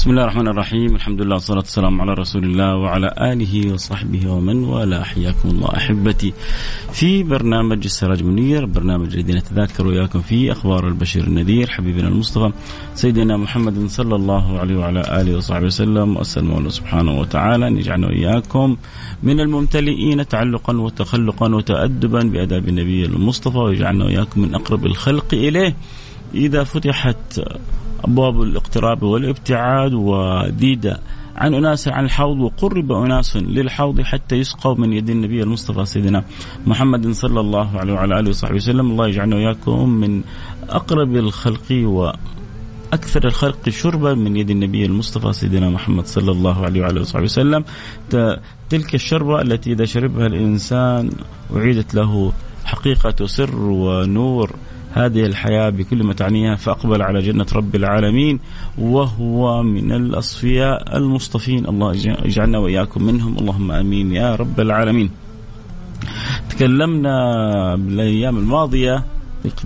بسم الله الرحمن الرحيم الحمد لله والصلاة والسلام على رسول الله وعلى آله وصحبه ومن والاه حياكم الله أحبتي في برنامج السراج منير برنامج الذي نتذاكر وياكم فيه أخبار البشير النذير حبيبنا المصطفى سيدنا محمد صلى الله عليه وعلى آله وصحبه وسلم. وأسأل الله سبحانه وتعالى. أن يجعلنا وإياكم من الممتلئين تعلقا وتخلقا وتأدبا بأداب النبي المصطفى ويجعلنا وإياكم من أقرب الخلق إليه. إذا فتحت أبواب الاقتراب والابتعاد وديد عن أناس عن الحوض وقرب أناس للحوض حتى يسقوا من يد النبي المصطفى سيدنا محمد صلى الله عليه وعلى آله وصحبه وسلم. الله يجعلنا وإياكم من أقرب الخلق و أكثر الخلق شربا من يد النبي المصطفى سيدنا محمد صلى الله عليه وعلى وصحبه وسلم. تلك الشربة التي إذا شربها الإنسان أعيدت له حقيقة سر ونور. هذه الحياة بكل ما تعنيها فأقبل على جنة رب العالمين وهو من الأصفياء المصطفين. الله يجعلنا وإياكم منهم. اللهم أمين يا رب العالمين. تكلمنا بالأيام الماضية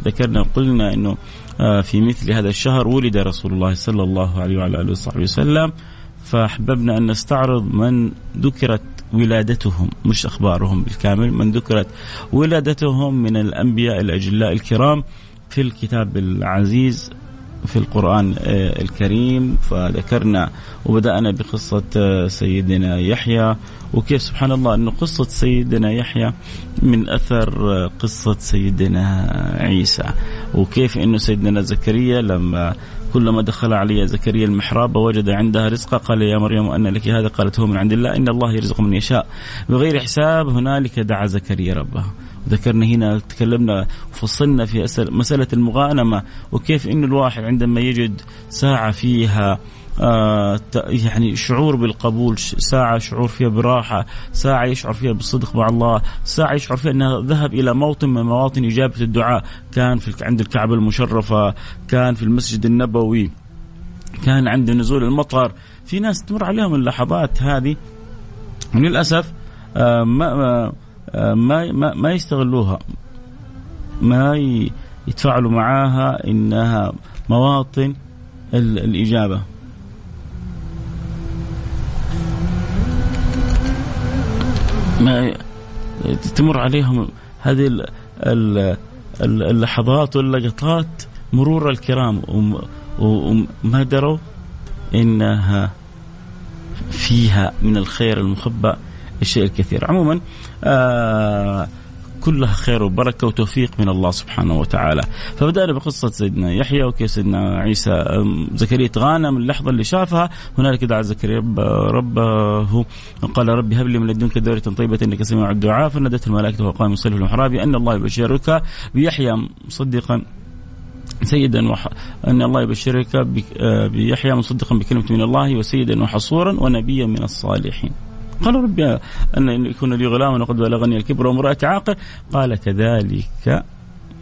ذكرنا وقلنا أنه آه، في مثل هذا الشهر ولد رسول الله صلى الله عليه وعلى آله وصحبه وسلم فأحببنا أن نستعرض من ذكرت ولادتهم مش أخبارهم بالكامل من ذكرت ولادتهم من الأنبياء الأجلاء الكرام في الكتاب العزيز في القرآن آه، الكريم. فذكرنا وبدأنا بقصة آه، سيدنا يحيى. وكيف سبحان الله أن قصة سيدنا يحيى من أثر آه، قصة سيدنا عيسى. وكيف أنه سيدنا زكريا لما كلما دخل علي زكريا المحراب وجد عندها رزقا قال يا مريم أن لك هذا قالت هو من عند الله إن الله يرزق من يشاء. بغير حساب هنالك دعا زكريا ربه. ذكرنا هنا تكلمنا وفصلنا في مسألة المغانمة وكيف أن الواحد عندما يجد ساعة فيها يعني شعور بالقبول ساعة شعور فيها براحة ساعة يشعر فيها بالصدق مع الله ساعة يشعر فيها أنه ذهب إلى موطن من مواطن إجابة الدعاء. كان في عند الكعبة المشرفة كان في المسجد النبوي كان عند نزول المطر. في ناس تمر عليهم اللحظات هذه. للأسف آه ما آه ما ما, ما يستغلوها ما يتفاعلوا معاها إنها مواطن الإجابة. ما تمر عليهم هذه اللحظات واللقطات مرور الكرام. وما دروا إنها فيها من الخير المخبأ الشيء الكثير. عموما آه كلها خير وبركة وتوفيق من الله سبحانه وتعالى. فبدأنا بقصة سيدنا يحيى وكيف سيدنا عيسى زكريا تغانم اللحظة اللي شافها. هنالك دعا زكريا رب ربه قال ربي هب لي من لدنك ذرية طيبة إنك سميع الدعاء. فنادته الملائكة وقام يصلي في المحراب أن الله يبشرك بيحيى. مصدقا سيدا وح... إن الله يبشرك بيحيى مصدقا بكلمة من الله وسيدا وحصورا ونبيا من الصالحين. قالوا ربي أن يكون لي غلام وقد بلغني الكبر وامرأتي عاقر. قال كذلك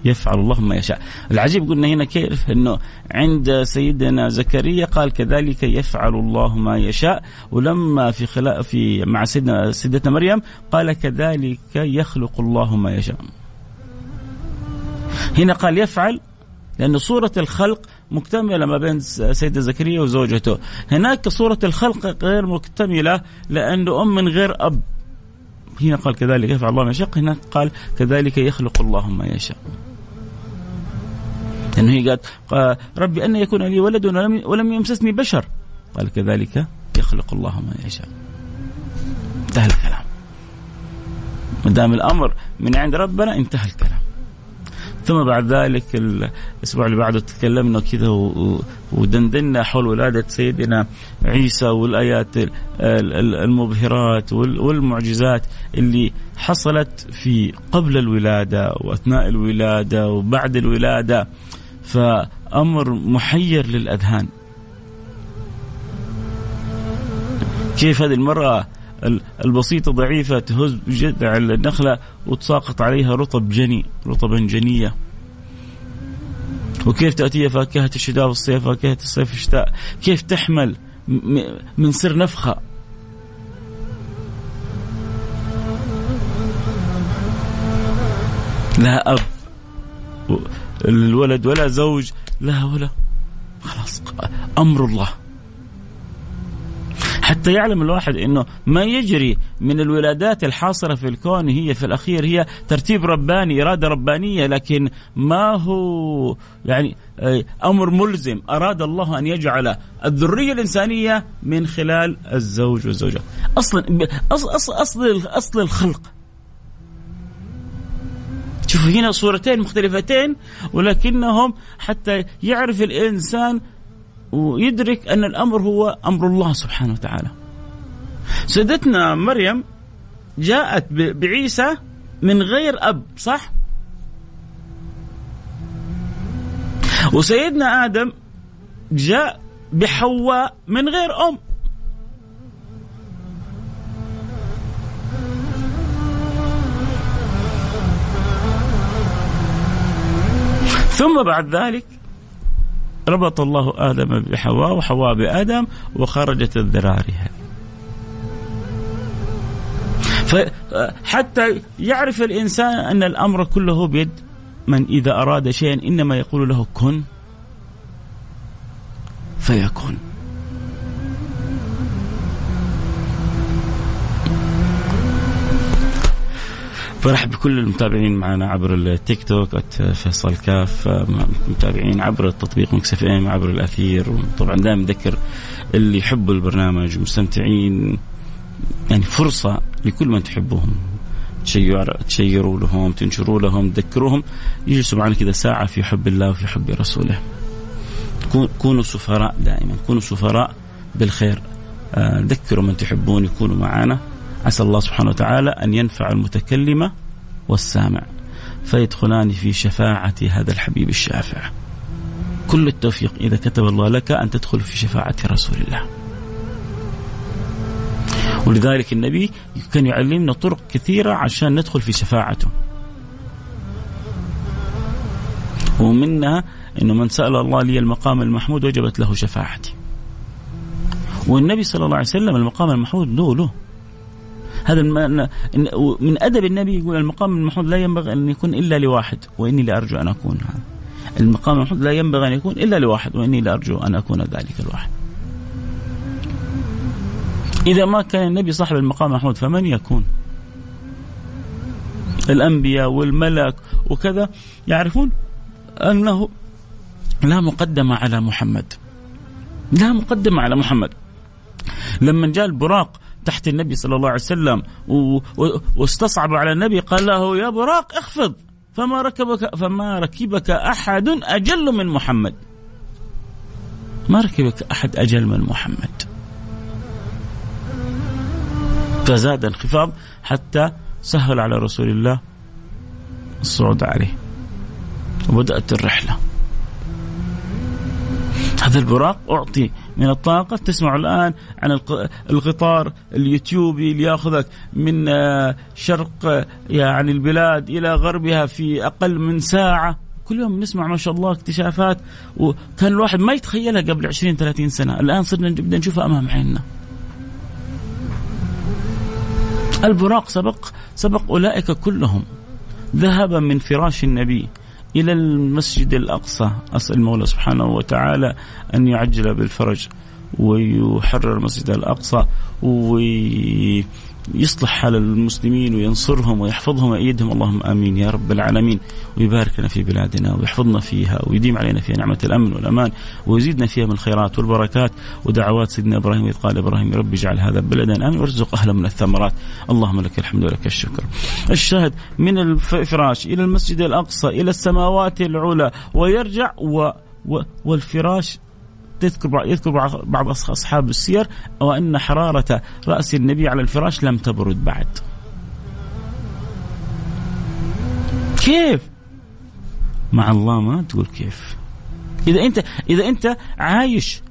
يفعل الله ما يشاء. العجيب قلنا هنا كيف؟ أنه عند سيدنا زكريا قال كذلك يفعل الله ما يشاء. ولما في خلا في مع سيدنا سيدتنا مريم قال كذلك يخلق الله ما يشاء. هنا قال يفعل لأن صورة الخلق مكتملة ما بين سيدة زكريا وزوجته. هناك صورة الخلق غير مكتملة لأنه أم من غير أب. هنا قال كذلك يفعل الله ما يشاء. هناك قال كذلك يخلق الله ما يشاء. لأنه هي قالت ربي أن يكون لي ولد ولم, يمسسني بشر. قال كذلك يخلق الله ما يشاء. انتهى الكلام. ما دام الأمر من عند ربنا انتهى الكلام. ثم بعد ذلك الأسبوع اللي بعده تكلمنا كذا ودندنا حول ولادة سيدنا عيسى والآيات المبهرات والمعجزات اللي حصلت في قبل الولادة وأثناء الولادة وبعد الولادة. فأمر محير للأذهان. كيف هذه المرأة البسيطة ضعيفة تهز بجذع النخلة وتساقط عليها رطب جني رطبا جنية. وكيف تأتي فاكهة الشتاء والصيف فاكهة الصيف الشتاء. كيف تحمل من سر نفخة؟ لا أب. الولد ولا زوج لا ولا. خلاص أمر الله. حتى يعلم الواحد إنه ما يجري من الولادات الحاصله في الكون هي في الأخير هي ترتيب رباني إرادة ربانية لكن ما هو يعني آه، أمر ملزم أراد الله أن يجعل الذرية الإنسانية من خلال الزوج والزوجه أصلا اصل أصل اصل, أصل الخلق. شوفوا هنا صورتين مختلفتين ولكنهم حتى يعرف الإنسان ويدرك أن الأمر هو أمر الله سبحانه وتعالى. سيدتنا مريم جاءت بعيسى من غير أب صح؟ وسيدنا آدم جاء بحواء من غير أم. ثم بعد ذلك ربط الله آدم بحواء وحواء بآدم وخرجت الذراري هذه فحتى يعرف الإنسان أن الأمر كله بيد من إذا أراد شيئا إنما يقول له كن فيكون. فرحب بكل المتابعين معنا عبر التيك توك فيصل كاف متابعين عبر التطبيق مكسف إم عبر الأثير. وطبعا دائما نذكر اللي يحبوا البرنامج مستمتعين يعني فرصة لكل من تحبوهم. تشيروا لهم تنشروا لهم تذكروهم. يجلسوا معنا كذا ساعة في حب الله وفي حب رسوله. كونوا سفراء دائما. كونوا سفراء بالخير. آه، ذكروا من تحبون يكونوا معنا عسى الله سبحانه وتعالى أن ينفع المتكلم والسامع فيدخلان في شفاعة هذا الحبيب الشافع. كل التوفيق إذا كتب الله لك أن تدخل في شفاعة رسول الله. ولذلك النبي كان يعلمنا طرق كثيرة عشان ندخل في شفاعته. ومنها أنه من سأل الله لي المقام المحمود وجبت له شفاعتي. والنبي صلى الله عليه وسلم المقام المحمود له له. هذا من أدب النبي يقول المقام المحمود لا ينبغي أن يكون إلا لواحد وإني لأرجو أن أكون هذا. المقام المحمود لا ينبغي أن يكون إلا لواحد وإني لأرجو أن أكون ذلك الواحد. إذا ما كان النبي صاحب المقام المحمود فمن يكون؟ الأنبياء والملك وكذا. يعرفون أنه لا مقدمه على محمد. لا مقدمه على محمد. لما جاء البراق تحت النبي صلى الله عليه وسلم واستصعب على النبي قال له يا براق اخفض فما ركبك فما ركبك أحد أجل من محمد. ما ركبك أحد أجل من محمد. فزاد انخفاض حتى سهل على رسول الله الصعود عليه وبدأت الرحلة. هذا البراق أعطي من الطاقة. تسمع الآن عن القطار اليوتيوبي اللي يأخذك من آه، شرق آه، يعني البلاد إلى غربها في أقل من ساعة. كل يوم نسمع ما شاء الله اكتشافات. وكان الواحد ما يتخيلها قبل 20 30 سنة. الآن صرنا نبدأ نشوفها أمام عيننا. البراق سبق سبق أولئك كلهم. ذهب من فراش النبي. إلى المسجد الأقصى. أسأل المولى سبحانه وتعالى أن يعجل بالفرج ويحرر المسجد الأقصى وي يصلح حال المسلمين وينصرهم ويحفظهم ويأيدهم. اللهم آمين يا رب العالمين. ويبارك لنا في بلادنا ويحفظنا فيها ويديم علينا فيها نعمة الأمن والأمان ويزيدنا فيها من الخيرات والبركات ودعوات سيدنا إبراهيم إذ قال إبراهيم رب اجعل هذا بلدا أمن وارزق اهله من الثمرات. اللهم لك الحمد ولك الشكر. الشاهد من الفراش إلى المسجد الأقصى إلى السماوات العلى ويرجع و والفراش تذكر يذكر بعض أصحاب السير وان حرارة رأس النبي على الفراش لم تبرد بعد. كيف؟ مع الله ما تقول كيف. إذا انت إذا أنت عايش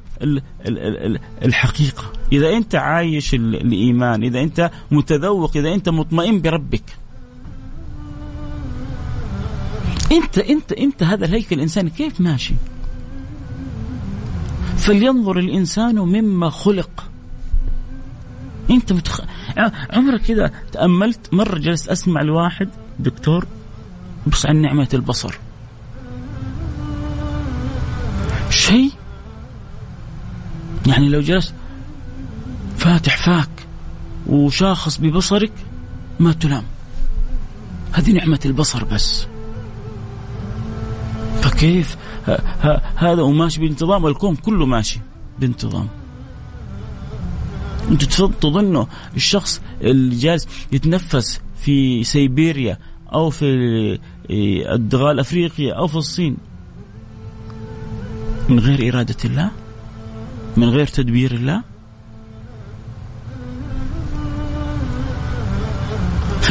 الحقيقة، إذا أنت عايش الإيمان، إذا أنت متذوق، إذا أنت مطمئن بربك. انت انت أنت هذا الهيكل الإنساني كيف ماشي؟ فلينظر الإنسان مما خلق. أنت متخ... عمرك كذا تأملت؟ مرة جلست أسمع لواحد دكتور بص عن نعمة البصر. شيء؟ يعني لو جلست فاتح فاك وشاخص ببصرك ما تلام هذه نعمة البصر بس. فكيف هذا وماشي بانتظام الكون كله ماشي بانتظام. أنتوا تظنوا الشخص اللي جالس يتنفس في سيبيريا أو في الدغال أفريقيا أو في الصين من غير إرادة الله؟ من غير تدبير الله؟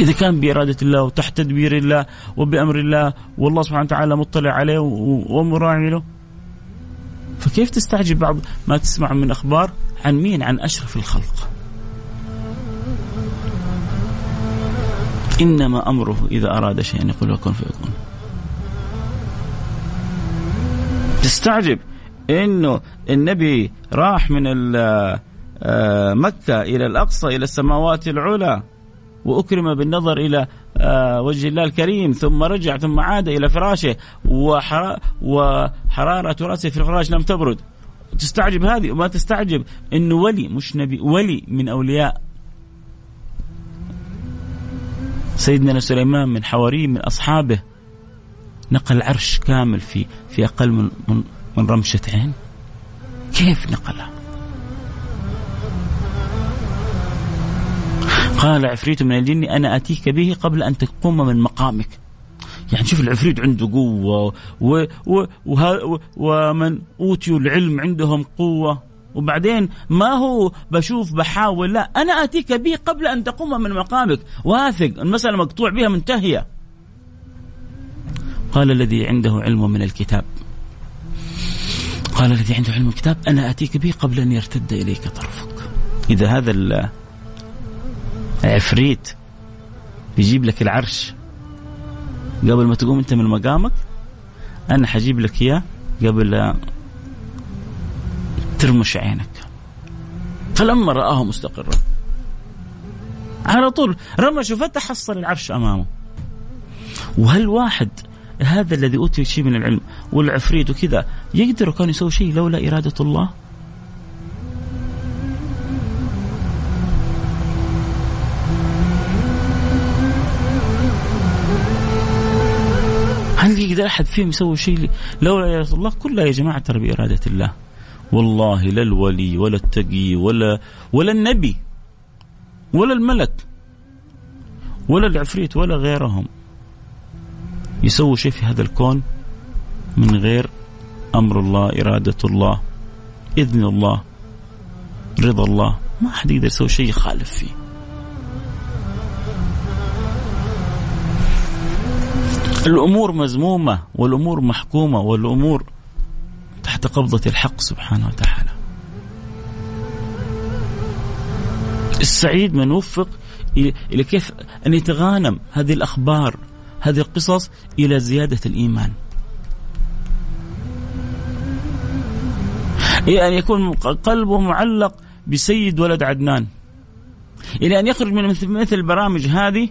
إذا كان بإرادة الله وتحت تدبير الله وبأمر الله والله سبحانه وتعالى مطلع عليه ومراعي له. فكيف تستعجب بعض ما تسمع من أخبار عن مين؟ عن أشرف الخلق. إنما أمره إذا أراد شيئا يقول له كن فيكون. تستعجب إنه النبي راح من آه، مكة إلى الأقصى إلى السماوات العلى. وأكرم بالنظر إلى آه، وجه الله الكريم ثم رجع ثم عاد إلى فراشه وحرارة رأسه في الفراش لم تبرد. تستعجب هذه؟ وما تستعجب. انه ولي مش نبي ولي من أولياء. سيدنا سليمان من حواريه من أصحابه. نقل عرش كامل في في أقل من من, من رمشة عين. كيف نقلها؟ قال عفريت من الجن أنا أتيك به قبل أن تقوم من مقامك. يعني شوف العفريت عنده قوة و و و ومن أوتيوا العلم عندهم قوة. وبعدين ما هو بشوف بحاول لا أنا أتيك به قبل أن تقوم من مقامك. واثق المسألة مقطوع بها منتهية. قال الذي عنده علم من الكتاب. قال الذي عنده علم الكتاب أنا أتيك به قبل أن يرتد إليك طرفك. إذا هذا عفريت بيجيب لك العرش. قبل ما تقوم أنت من مقامك أنا حجيب لك إياه قبل لا ترمش عينك. فلما رآه مستقرا. على طول رمش وفتح حصل العرش أمامه. وهل واحد هذا الذي أوتي شيء من العلم والعفريت وكذا يقدر كان يسوي شيء لولا إرادة الله؟ يقدر أحد فيهم يسوي شيء لولا اراده الله؟ كلها يا جماعة ترى بإرادة الله. والله لا الولي ولا التقي ولا ولا النبي ولا الملك ولا العفريت ولا غيرهم يسووا شيء في هذا الكون من غير أمر الله إرادة الله إذن الله رضا الله ما حد يقدر يسوي شيء يخالف فيه الأمور مزمومة والأمور محكومة والأمور تحت قبضة الحق سبحانه وتعالى. السعيد من وفق إلى كيف أن يتغانم هذه الأخبار هذه القصص إلى زيادة الإيمان. إلى أن يكون قلبه معلق بسيد ولد عدنان. إلى أن يخرج من مثل البرامج هذه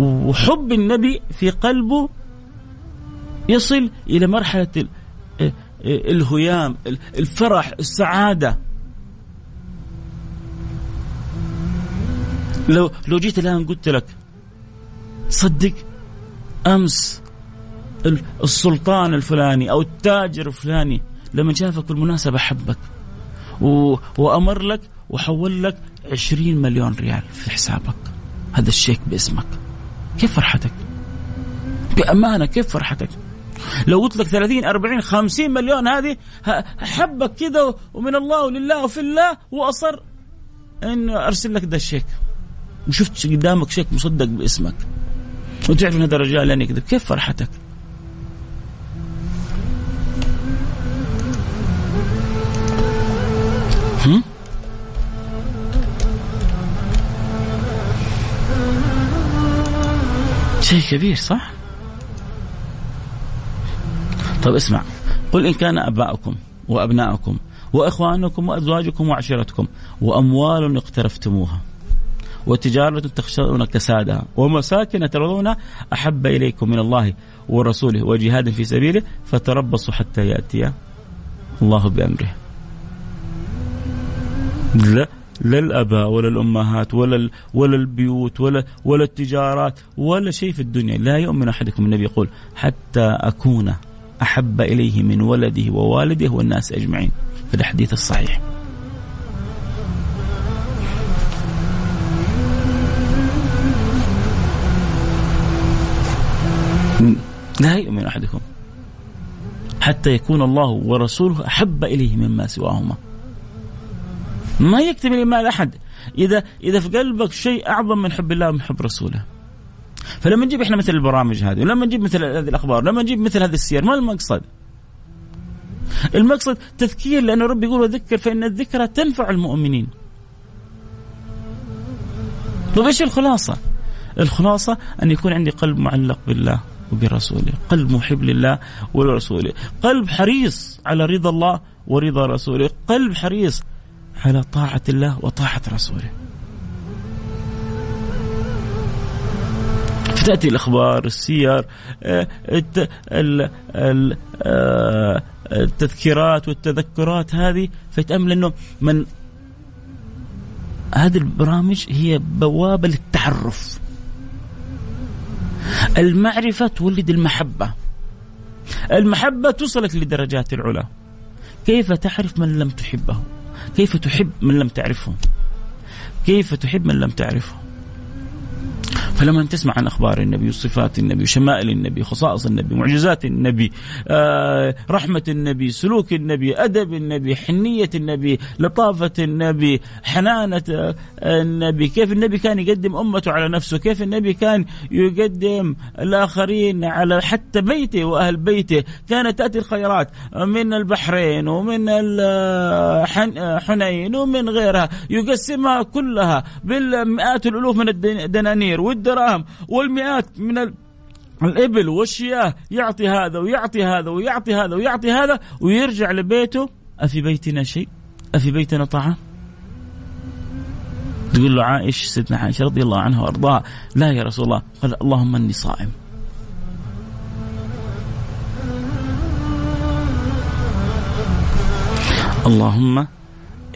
وحب النبي في قلبه يصل إلى مرحلة الهيام الفرح السعادة. لو لو جيت الآن قلت لك صدق أمس السلطان الفلاني أو التاجر الفلاني لما شافك بالمناسبة حبك وأمر لك وحول لك 20 مليون ريال في حسابك. هذا الشيك باسمك. كيف فرحتك؟ بأمانة كيف فرحتك؟ لو قلت لك 30 40 50 مليون هذه حبك كذا ومن الله ولله وفي الله وأصر. انه أرسل لك ده الشيك. وشفت قدامك شيك مصدق باسمك. وتعرف ان هذا الرجال لن يكذب كيف فرحتك؟ هم؟ شيء كبير صح؟ طيب اسمع قل إن كان أباؤكم وأبناؤكم وإخوانكم وأزواجكم وعشيرتكم وأموال اقترفتموها وتجارة تخشون كسادها ومساكن ترضون أحب إليكم من الله ورسوله وجهاد في سبيله فتربصوا حتى يأتي الله بأمره لا الاباء ولا الامهات ولا ولا البيوت ولا ولا التجارات ولا شيء في الدنيا لا يؤمن أحدكم النبي يقول حتى أكون أحب إليه من ولده ووالده والناس أجمعين في الحديث الصحيح. لا يؤمن أحدكم حتى يكون الله ورسوله أحب إليه مما سواهما. ما يكتب الايمان أحد إذا إذا في قلبك شيء أعظم من حب الله ومن حب رسوله. فلما نجيب إحنا مثل البرامج هذه ولما نجيب مثل هذه الأخبار لما نجيب مثل هذه السير ما المقصد المقصد تذكير لأن ربي يقول وذكر فإن الذكرى تنفع المؤمنين طيب إيش الخلاصة؟ الخلاصة أن يكون عندي قلب معلق بالله وبرسوله قلب محب لله ولرسوله قلب حريص على رضا الله ورضا رسوله قلب حريص على طاعة الله وطاعة رسوله. فتأتي الأخبار السير آه، آه، التذكيرات والتذكرات هذه فيتأمل أنه من هذه البرامج هي بوابة للتعرف. المعرفة تولد المحبة. المحبة توصلك لدرجات العلا. كيف تعرف من لم تحبه؟ كيف تحب من لم تعرفه؟ كيف تحب من لم تعرفه؟ فلما تسمع عن أخبار النبي وصفات النبي وشمائل النبي خصائص النبي معجزات النبي آه رحمة النبي سلوك النبي أدب النبي حنية النبي لطافة النبي حنانة آه، النبي كيف النبي كان يقدم أمته على نفسه كيف النبي كان يقدم الآخرين على حتى بيته وأهل بيته. كانت تأتي الخيرات من البحرين ومن حنين ومن غيرها يقسمها كلها بالمئات الألوف من الدنانير والد الدراهم والمئات من ال... الإبل والشياه يعطي هذا ويعطي هذا ويعطي هذا ويعطي هذا ويرجع لبيته أفي بيتنا شيء؟ أفي بيتنا طعام؟ تقول له عائش سيدنا عائشة رضي الله عنها وأرضاها لا يا رسول الله قال اللهم إني صائم اللهم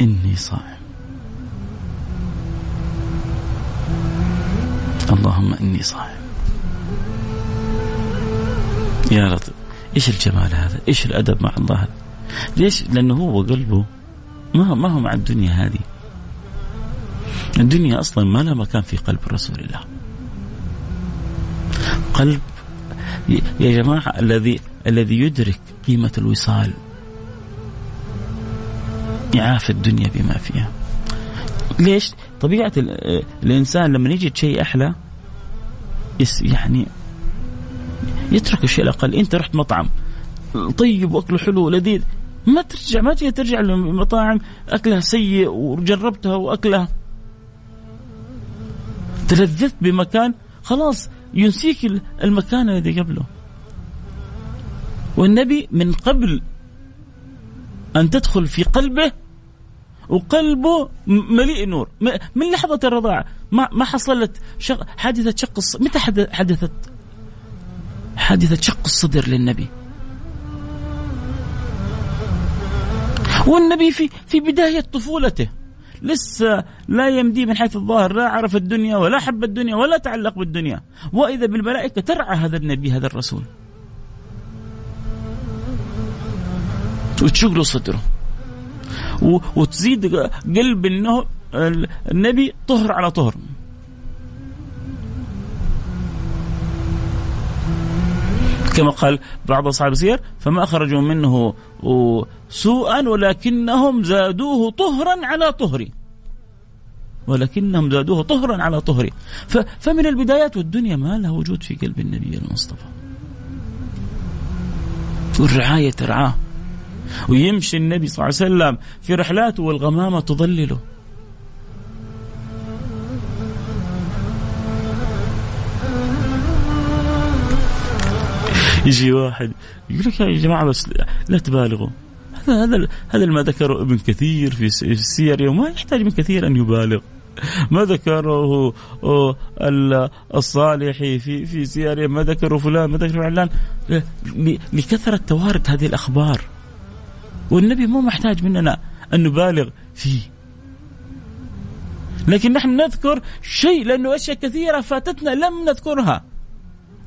إني صائم اللهم إني صائم يا لطيف إيش الجمال هذا؟ إيش الأدب مع الله هذا؟ ليش؟ لأنه هو قلبه ما ما هو مع الدنيا هذه. الدنيا أصلا ما لها مكان في قلب رسول الله. قلب يا جماعة الذي الذي يدرك قيمة الوصال يعافي الدنيا بما فيها. ليش؟ طبيعة الإنسان لما يجد شيء أحلى يعني يترك الشيء الأقل. أنت رحت مطعم طيب وأكله حلو لذيذ ما ترجع ما تجي ترجع لمطاعم أكلها سيء وجربتها وأكلها. تلذذت بمكان خلاص ينسيك المكان الذي قبله. والنبي من قبل أن تدخل في قلبه وقلبه مليء نور. من لحظة الرضاعة ما ما حصلت شق حادثة شق الص... متى حدثت؟ حادثة شق الصدر للنبي. والنبي في في بداية طفولته. لسه لا يمدي من حيث الظاهر لا عرف الدنيا ولا حب الدنيا ولا تعلق بالدنيا. وإذا بالملائكة ترعى هذا النبي هذا الرسول. وتشق له صدره. وتزيد قلب النبي طهر على طهر. كما قال بعض أصحاب السير فما خرجوا منه سوءا ولكنهم زادوه طهرا على طهري ولكنهم زادوه طهرا على طهري فمن البدايات والدنيا ما لها وجود في قلب النبي المصطفى. والرعاية ترعاه. ويمشي النبي صلى الله عليه وسلم في رحلاته والغمامة تظلله. يجي واحد يقول لك يا جماعة بس لا تبالغوا. هذا هذا هذا ما ذكره ابن كثير في السير وما يحتاج ابن كثير أن يبالغ. ما ذكره الصالحي في في سيره ما ذكره فلان ما ذكره علان. لكثرة توارد هذه الأخبار. والنبي مو محتاج مننا أن نبالغ فيه. لكن نحن نذكر شيء لأنه أشياء كثيرة فاتتنا لم نذكرها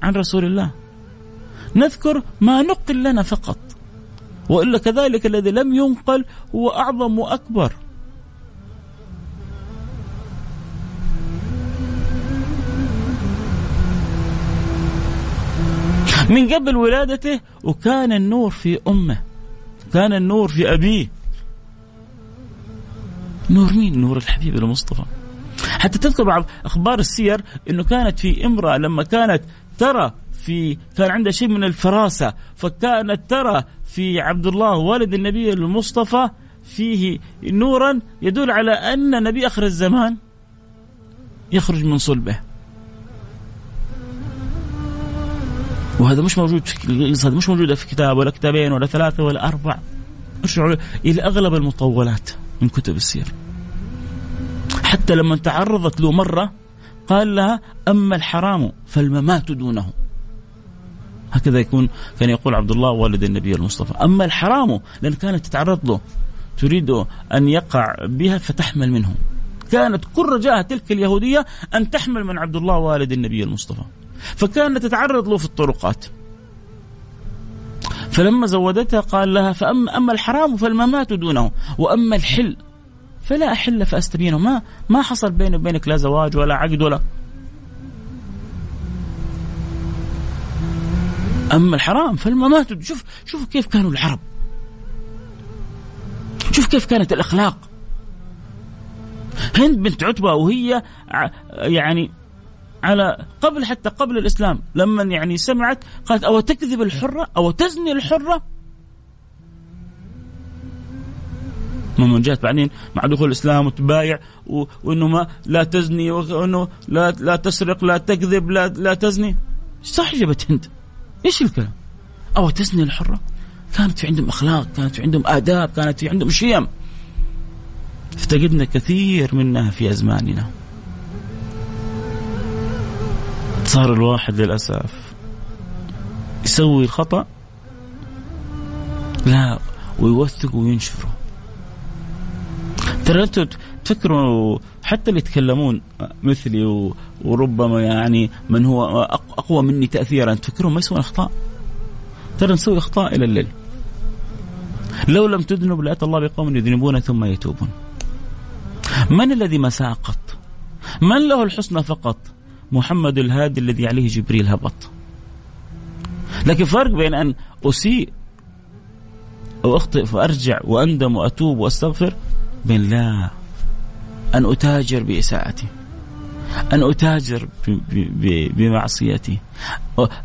عن رسول الله. نذكر ما نقل لنا فقط. وإلا كذلك الذي لم ينقل هو أعظم وأكبر. من قبل ولادته وكان النور في أمه. كان النور في أبيه. نور مين؟ نور الحبيب المصطفى. حتى تذكر بعض أخبار السير إنه كانت في امرأة لما كانت ترى في كان عندها شيء من الفراسة فكانت ترى في عبد الله والد النبي المصطفى فيه نورا يدل على أن نبي آخر الزمان يخرج من صلبه. وهذا مش موجود في هذا مش موجودة في كتاب ولا كتابين ولا ثلاثة ولا أربع. ارجعوا إلى أغلب المطولات من كتب السير. حتى لما تعرضت له مرة قال لها أما الحرام فالممات دونه. هكذا يكون كان يقول عبد الله والد النبي المصطفى. أما الحرام لأن كانت تتعرض له تريد أن يقع بها فتحمل منه. كانت كل رجاءها تلك اليهودية أن تحمل من عبد الله والد النبي المصطفى. فكانت تتعرض له في الطرقات. فلما زودتها قال لها فأما أما الحرام فالممات دونه وأما الحل فلا أحل فأستبينه. ما ما حصل بيني وبينك لا زواج ولا عقد ولا أما الحرام فالممات شوف شوف كيف كانوا العرب. شوف كيف كانت الأخلاق. هند بنت عتبة وهي يعني على قبل حتى قبل الإسلام لما يعني سمعت قالت أو تكذب الحرة أو تزني الحرة من جاءت بعدين مع دخول الإسلام وتبايع وإنه ما لا تزني وإنه لا لا تسرق لا تكذب لا لا تزني صح جبت هند إيش الكلام؟ أو تزني الحرة كانت في عندهم أخلاق، كانت في عندهم آداب، كانت في عندهم شيم. افتقدنا كثير منها في أزماننا. صار الواحد للأسف. يسوي الخطأ؟ لا ويوثق وينشره. ترى أنتم تفكروا حتى اللي يتكلمون مثلي وربما يعني من هو أقوى مني تاثيرا تفكرون ما يسوون أخطاء؟ ترى نسوي أخطاء إلى الليل. لو لم تذنب لاتى الله بقوم يذنبون ثم يتوبون. من الذي ما ساقط؟ من له الحسنى فقط؟ محمد الهادي الذي عليه جبريل هبط. لكن فرق بين أن أسيء أو اخطئ فأرجع وأندم وأتوب وأستغفر بين لا أن أتاجر بإساءتي أن أتاجر بمعصيتي.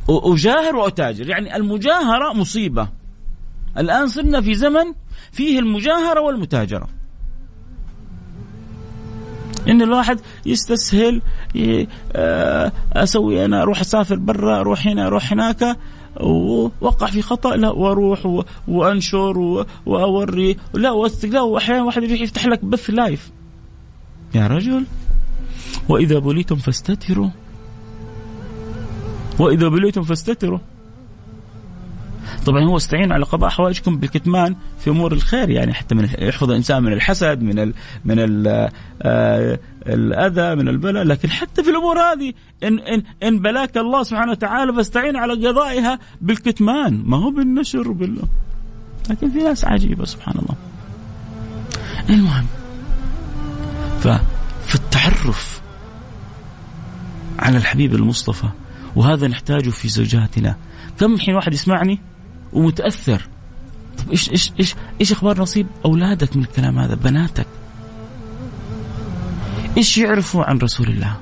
أجاهر وأتاجر يعني المجاهرة مصيبة. الآن صرنا في زمن فيه المجاهرة والمتاجرة. إن الواحد يستسهل آه، أسوي أنا أروح أسافر برا أروح هنا أروح هناك ووقع في خطأ لا وأروح وأنشر وأوري لا اوثق لا واحيانا واحد يروح يفتح لك بث لايف يا رجل. وإذا بليتم فاستتروا. وإذا بليتم فاستتروا. طبعا هو استعين على قضاء حوائجكم بالكتمان في أمور الخير يعني حتى من يحفظ الإنسان من الحسد من ال من ال آه الأذى من البلاء لكن حتى في الأمور هذه إن إن إن بلاك الله سبحانه وتعالى فاستعين على قضائها بالكتمان. ما هو بالنشر بال لكن في ناس عجيبة سبحان الله. المهم ففي التعرف على الحبيب المصطفى وهذا نحتاجه في زوجاتنا. كم حين واحد يسمعني؟ ومتأثر. طب إيش إيش إيش إيش أخبار نصيب أولادك من الكلام هذا؟ بناتك. إيش يعرفوا عن رسول الله؟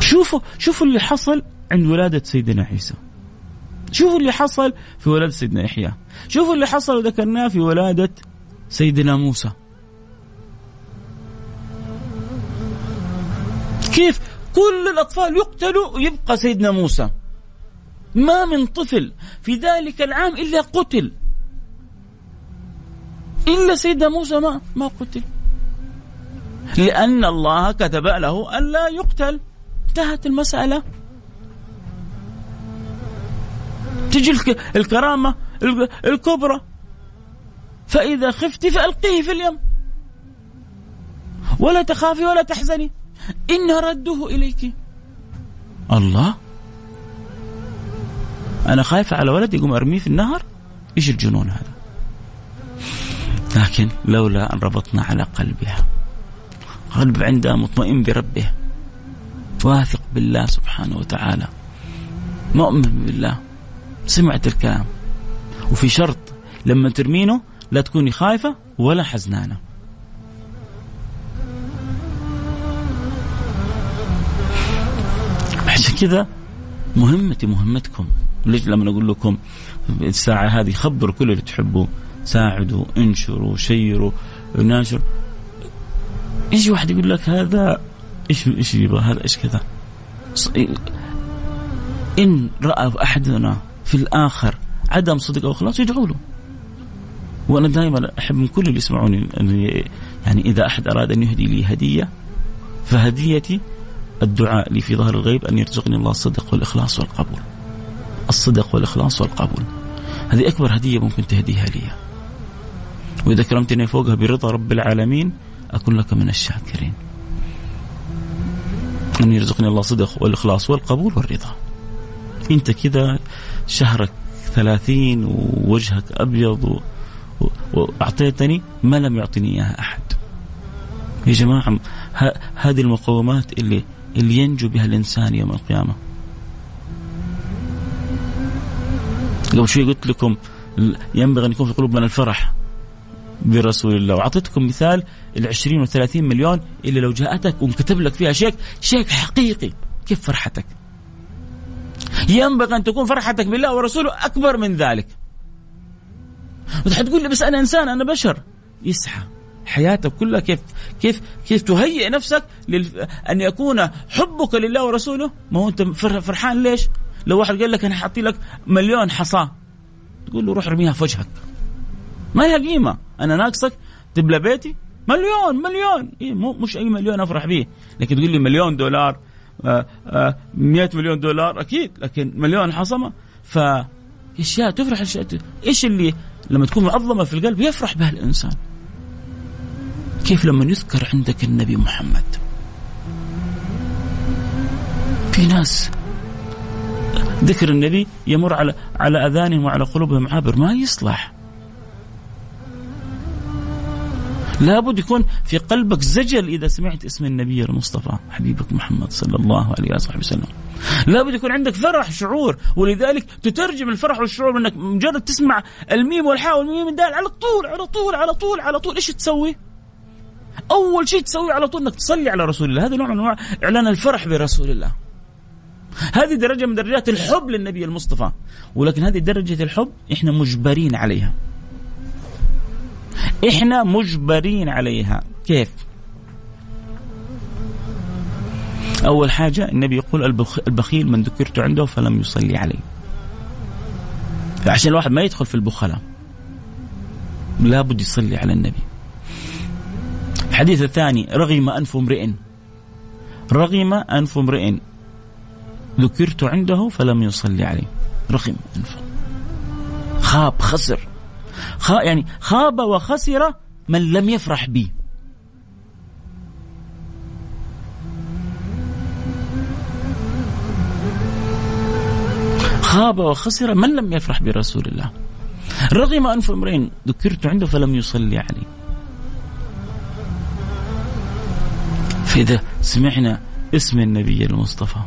شوفوا شوفوا اللي حصل عند ولادة سيدنا عيسى. شوفوا اللي حصل في ولادة سيدنا يحيى. شوفوا اللي حصل وذكرناه في ولادة سيدنا موسى. كيف؟ كل الأطفال يقتلوا ويبقى سيدنا موسى. ما من طفل في ذلك العام إلا قتل. إلا سيدنا موسى ما ما قتل. لأن الله كتب له أن لا يقتل. انتهت المسألة. تجي الكرامة الكبرى. فإذا خفت فألقيه في اليم. ولا تخافي ولا تحزني. إن ردوه إليك. الله؟ أنا خايفة على ولدي يقوم أرميه في النهر إيش الجنون هذا؟ لكن لولا أن ربطنا على قلبها قلب عندها مطمئن بربه واثق بالله سبحانه وتعالى مؤمن بالله سمعت الكلام. وفي شرط لما ترمينه لا تكوني خايفة ولا حزنانة. عشان كذا مهمتي مهمتكم. ليش لما أقول لكم الساعة هذه خبروا كل اللي تحبوا ساعدوا انشروا شيروا ناشر. يجي واحد يقول لك هذا إيش إيش يبغى؟ هذا إيش كذا؟ ان رأى أحدنا في الآخر عدم صدق أو اخلاص يدعوا له. وأنا دائما أحب من كل اللي يسمعوني يعني إذا أحد أراد أن يهدي لي هدية فهديتي الدعاء لي في ظهر الغيب أن يرزقني الله الصدق والإخلاص والقبول. الصدق والإخلاص والقبول. هذه أكبر هدية ممكن تهديها لي. وإذا كرمتني فوقها برضا رب العالمين أكون لك من الشاكرين. إن يرزقني الله الصدق والإخلاص والقبول والرضا. أنت كذا شهرك ثلاثين ووجهك أبيض وأعطيتني ما لم يعطني إياها أحد. يا جماعة هذه المقومات اللي اللي ينجو بها الإنسان يوم القيامة. قبل شوي قلت لكم ينبغي أن يكون في قلوبنا الفرح برسول الله وأعطيتكم مثال ال 20 و 30 مليون اللي لو جاءتك وانكتب لك فيها شيك شيك حقيقي كيف فرحتك؟ ينبغي أن تكون فرحتك بالله ورسوله أكبر من ذلك. وتقول لي بس أنا إنسان أنا بشر يسعى حياتك كلها كيف كيف كيف تهيئ نفسك. أن يكون حبك لله ورسوله ما هو أنت فرحان ليش؟ لو واحد قال لك أنا حأعطي لك مليون حصاة تقول له روح ارميها في وجهك. ما لها قيمة. أنا ناقصك تبلى بيتي؟ مليون مليون. إيه مو مش أي مليون أفرح به. لكن تقول لي مليون دولار آآ آآ 100 مليون دولار أكيد. لكن مليون حصمة ف أشياء تفرح أشياء إيش اللي لما تكون معظمه في القلب يفرح بها الإنسان؟ كيف لما يذكر عندك النبي محمد؟ في ناس ذكر النبي يمر على على أذانهم وعلى قلوبهم عابر ما يصلح. لابد يكون في قلبك زجل إذا سمعت اسم النبي المصطفى حبيبك محمد صلى الله عليه وصحبه وسلم. لابد يكون عندك فرح شعور ولذلك تترجم الفرح والشعور انك مجرد تسمع الميم والحاء والميم والدال على طول على طول على طول على طول. إيش تسوي؟ أول شيء تسويه على طول إنك تصلي على رسول الله. هذا نوع من أنواع إعلان الفرح برسول الله. هذه درجة من درجات الحب للنبي المصطفى. ولكن هذه درجة الحب إحنا مجبرين عليها. إحنا مجبرين عليها. كيف؟ أول حاجة النبي يقول البخيل من ذكرت عنده فلم يصلي عليه. فعشان الواحد ما يدخل في البخلاء. لابد يصلي على النبي. الحديث الثاني رغم أنف امرئ. رغم أنف امرئ. ذكرت عنده فلم يصلي عليه. رغم أنفه خاب خسر. خا يعني خاب وخسر من لم يفرح بي. خاب وخسر من لم يفرح برسول الله. رغم أنف امرئ ذكرت عنده فلم يصلي عليه. فإذا سمعنا اسم النبي المصطفى.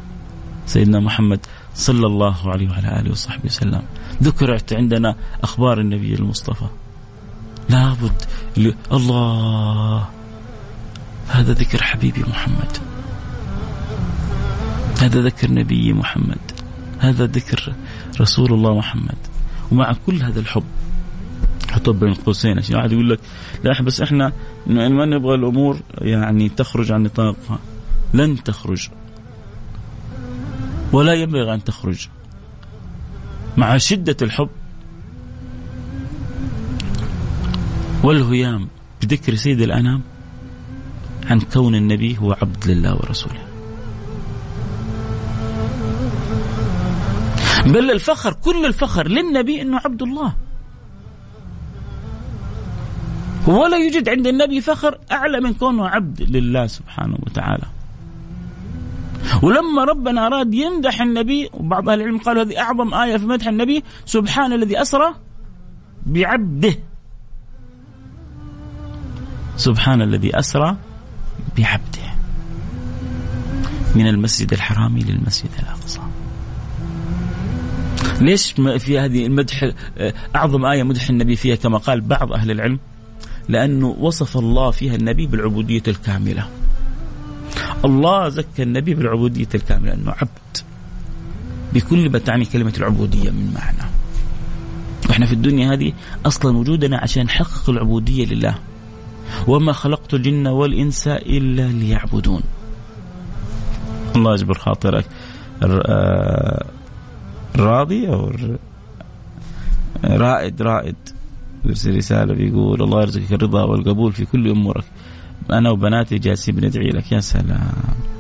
سيدنا محمد صلى الله عليه وعلى آله وصحبه وسلم. ذكرت عندنا أخبار النبي المصطفى. لابد الله. هذا ذكر حبيبي محمد. هذا ذكر نبي محمد. هذا ذكر رسول الله محمد. ومع كل هذا الحب حطه بين قوسين عشان واحد يقول لك لا بس إحنا ما نبغى الأمور يعني تخرج عن نطاقها. لن تخرج. ولا ينبغي أن تخرج مع شدة الحب والهيام بذكر سيد الأنام عن كون النبي هو عبد لله ورسوله. بل الفخر كل الفخر للنبي إنه عبد الله. ولا يوجد عند النبي فخر أعلى من كونه عبد لله سبحانه وتعالى. ولما ربنا أراد يمدح النبي وبعض أهل العلم قالوا هذه أعظم آية في مدح النبي سبحان الذي أسرى بعبده. سبحان الذي أسرى بعبده. من المسجد الحرام للمسجد الأقصى. ليش في هذه المدح أعظم آية مدح النبي فيها كما قال بعض أهل العلم؟ لأنه وصف الله فيها النبي بالعبودية الكاملة. الله زكى النبي بالعبودية الكاملة انه عبد بكل ما تعني كلمة العبودية من معنى. وإحنا في الدنيا هذه أصلا وجودنا عشان نحقق العبودية لله. وما خلقت الجن والإنس إلا ليعبدون. الله يجبر خاطرك. آه، راضي أو رائد رائد يرسل رسالة بيقول الله يرزقك الرضا والقبول في كل أمورك أنا وبناتي جالسين بندعي لك. يا سلام.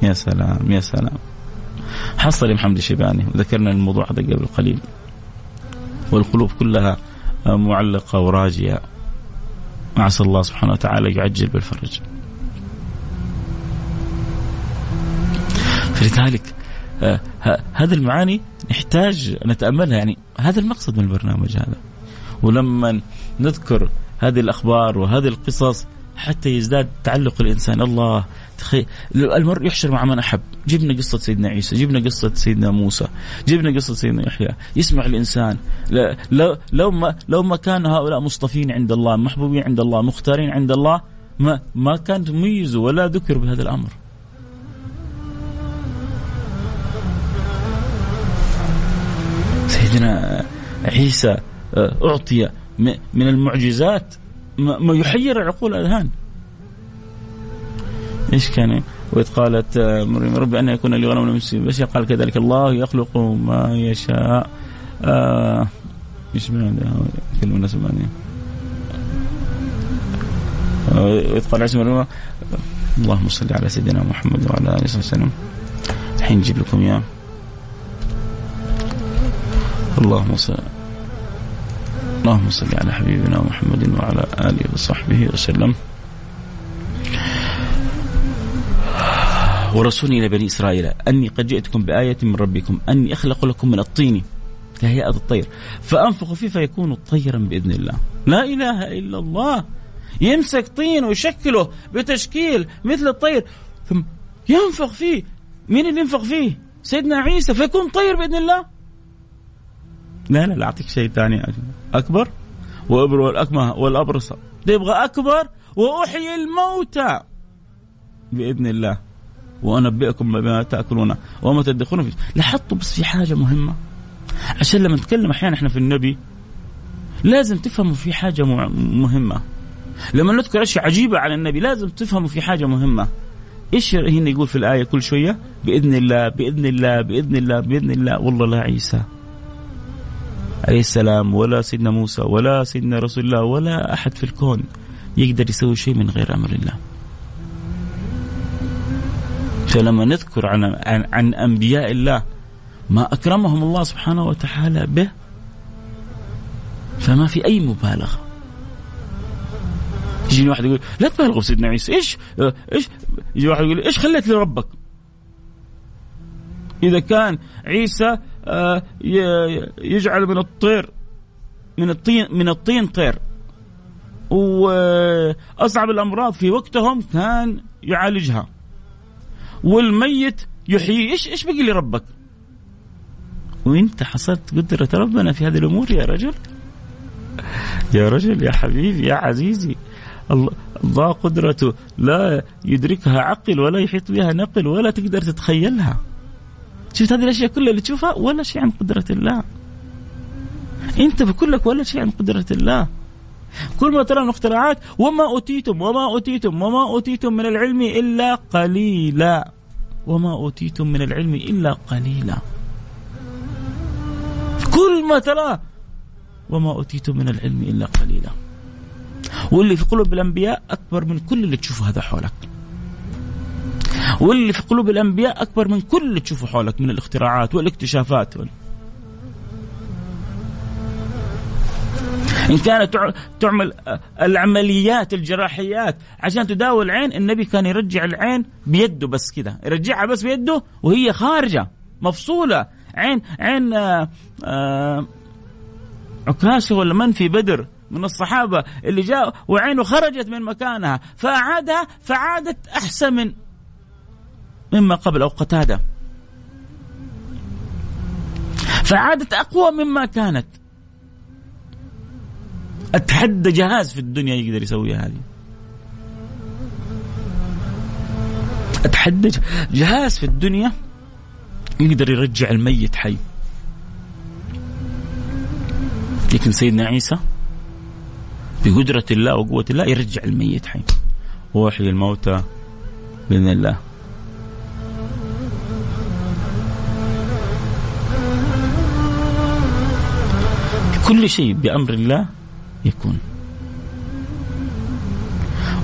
يا سلام. يا سلام. حصل محمد الشيباني. وذكرنا الموضوع هذا قبل قليل. والقلوب كلها معلقة وراجية. عسى الله سبحانه وتعالى يعجل بالفرج. فلذلك آه هذه المعاني نحتاج نتأملها. يعني هذا المقصد من البرنامج هذا. ولما نذكر هذه الأخبار وهذه القصص حتى يزداد تعلق الإنسان. الله تخيل المرء يحشر مع من أحب. جبنا قصة سيدنا عيسى جبنا قصة سيدنا موسى جبنا قصة سيدنا يحيى. يسمع الإنسان. لو لو ما لو ما كان هؤلاء مصطفين عند الله محبوبين عند الله مختارين عند الله ما ما كان ميزوا ولا ذكر بهذا الأمر. سيدنا عيسى آه، أعطي من المعجزات ما يحير العقول الأذهان إيش كان؟ وإذ قالت آه، مريم ربي أن يكون لي غنم بس قال كذلك الله يخلق ما يشاء. آه إيش كلمة الناس وإذ قال عيسى مريم اللهم صل على سيدنا محمد وعلى آله وصحبه وسلم. الحين نجيب لكم إياه. اللهم صل اللهم صل على حبيبنا محمد وعلى آله وصحبه وسلم. ورسول إلى بني إسرائيل أني قد جئتكم بآية من ربكم أني أخلق لكم من الطين كهيئه الطير فأنفخ فيه فيكون طيرا بإذن الله. لا إله إلا الله يمسك طين ويشكله بتشكيل مثل الطير ثم ينفخ فيه مين اللي ينفخ فيه؟ سيدنا عيسى فيكون طير بإذن الله لا لا لا أعطيك شيء ثاني. أكبر وابر والاكمه والأبرص. تبغى أكبر وأحيي الموتى. بإذن الله. وأنبئكم بما تأكلون وما تدخرون فيه. لاحظتوا بس في حاجة مهمة. عشان لما نتكلم أحيانا إحنا في النبي لازم تفهموا في حاجة مهمة. لما نذكر أشياء عجيبة على النبي لازم تفهموا في حاجة مهمة. إيش هنا يقول في الآية؟ كل شوية. بإذن الله بإذن الله بإذن الله بإذن الله. والله لا عيسى. عليه السلام ولا سيدنا موسى ولا سيدنا رسول الله ولا أحد في الكون يقدر يسوي شيء من غير أمر الله. فلما نذكر عن, عن, عن أنبياء الله ما أكرمهم الله سبحانه وتعالى به فما في أي مبالغة. يجيني واحد يقول لا تبالغوا سيدنا عيسى إيش إيش يجي واحد يقول إيش خليت لربك؟ إذا كان عيسى يجعل من الطير من الطين من الطين طير. وأصعب الأمراض في وقتهم كان يعالجها. والميت يحيي. إيش إيش بقي لربك؟ وإنت حصلت قدرة ربنا في هذه الأمور يا رجل؟ يا رجل يا حبيبي يا عزيزي. الله قدرته. لا يدركها عقل ولا يحيط بها نقل ولا تقدر تتخيلها. شفت هذه الأشياء كلها اللي تشوفها ولا شيء عن قدرة الله. أنت بكلك ولا شيء عن قدرة الله. كل ما ترى من اختراعات وما أوتيتم وما أوتيتم وما أوتيتم من العلم إلا قليلا. وما أوتيتم من العلم إلا قليلا. كل ما تراه وما أوتيتم من العلم إلا قليلا. واللي في قلوب الأنبياء أكبر من كل اللي تشوفه هذا حولك. واللي في قلوب الأنبياء أكبر من كل اللي تشوفه حولك من الاختراعات والاكتشافات. إن كانت تعمل العمليات الجراحيات عشان تداوي العين النبي كان يرجع العين بيده بس كذا يرجعها بس بيده وهي خارجة مفصولة. عين عين آآ آآ عكاشة ولا من في بدر من الصحابة اللي جاء وعينه خرجت من مكانها. فأعادها فعادت أحسن من مما قبل أو قتادة. فعادت أقوى مما كانت. أتحدى جهاز في الدنيا يقدر يسويها هذه. أتحدى جهاز في الدنيا يقدر يرجع الميت حي. لكن سيدنا عيسى بقدرة الله وقوة الله يرجع الميت حي. ويحيي الموتى بإذن الله. كل شيء بأمر الله يكون.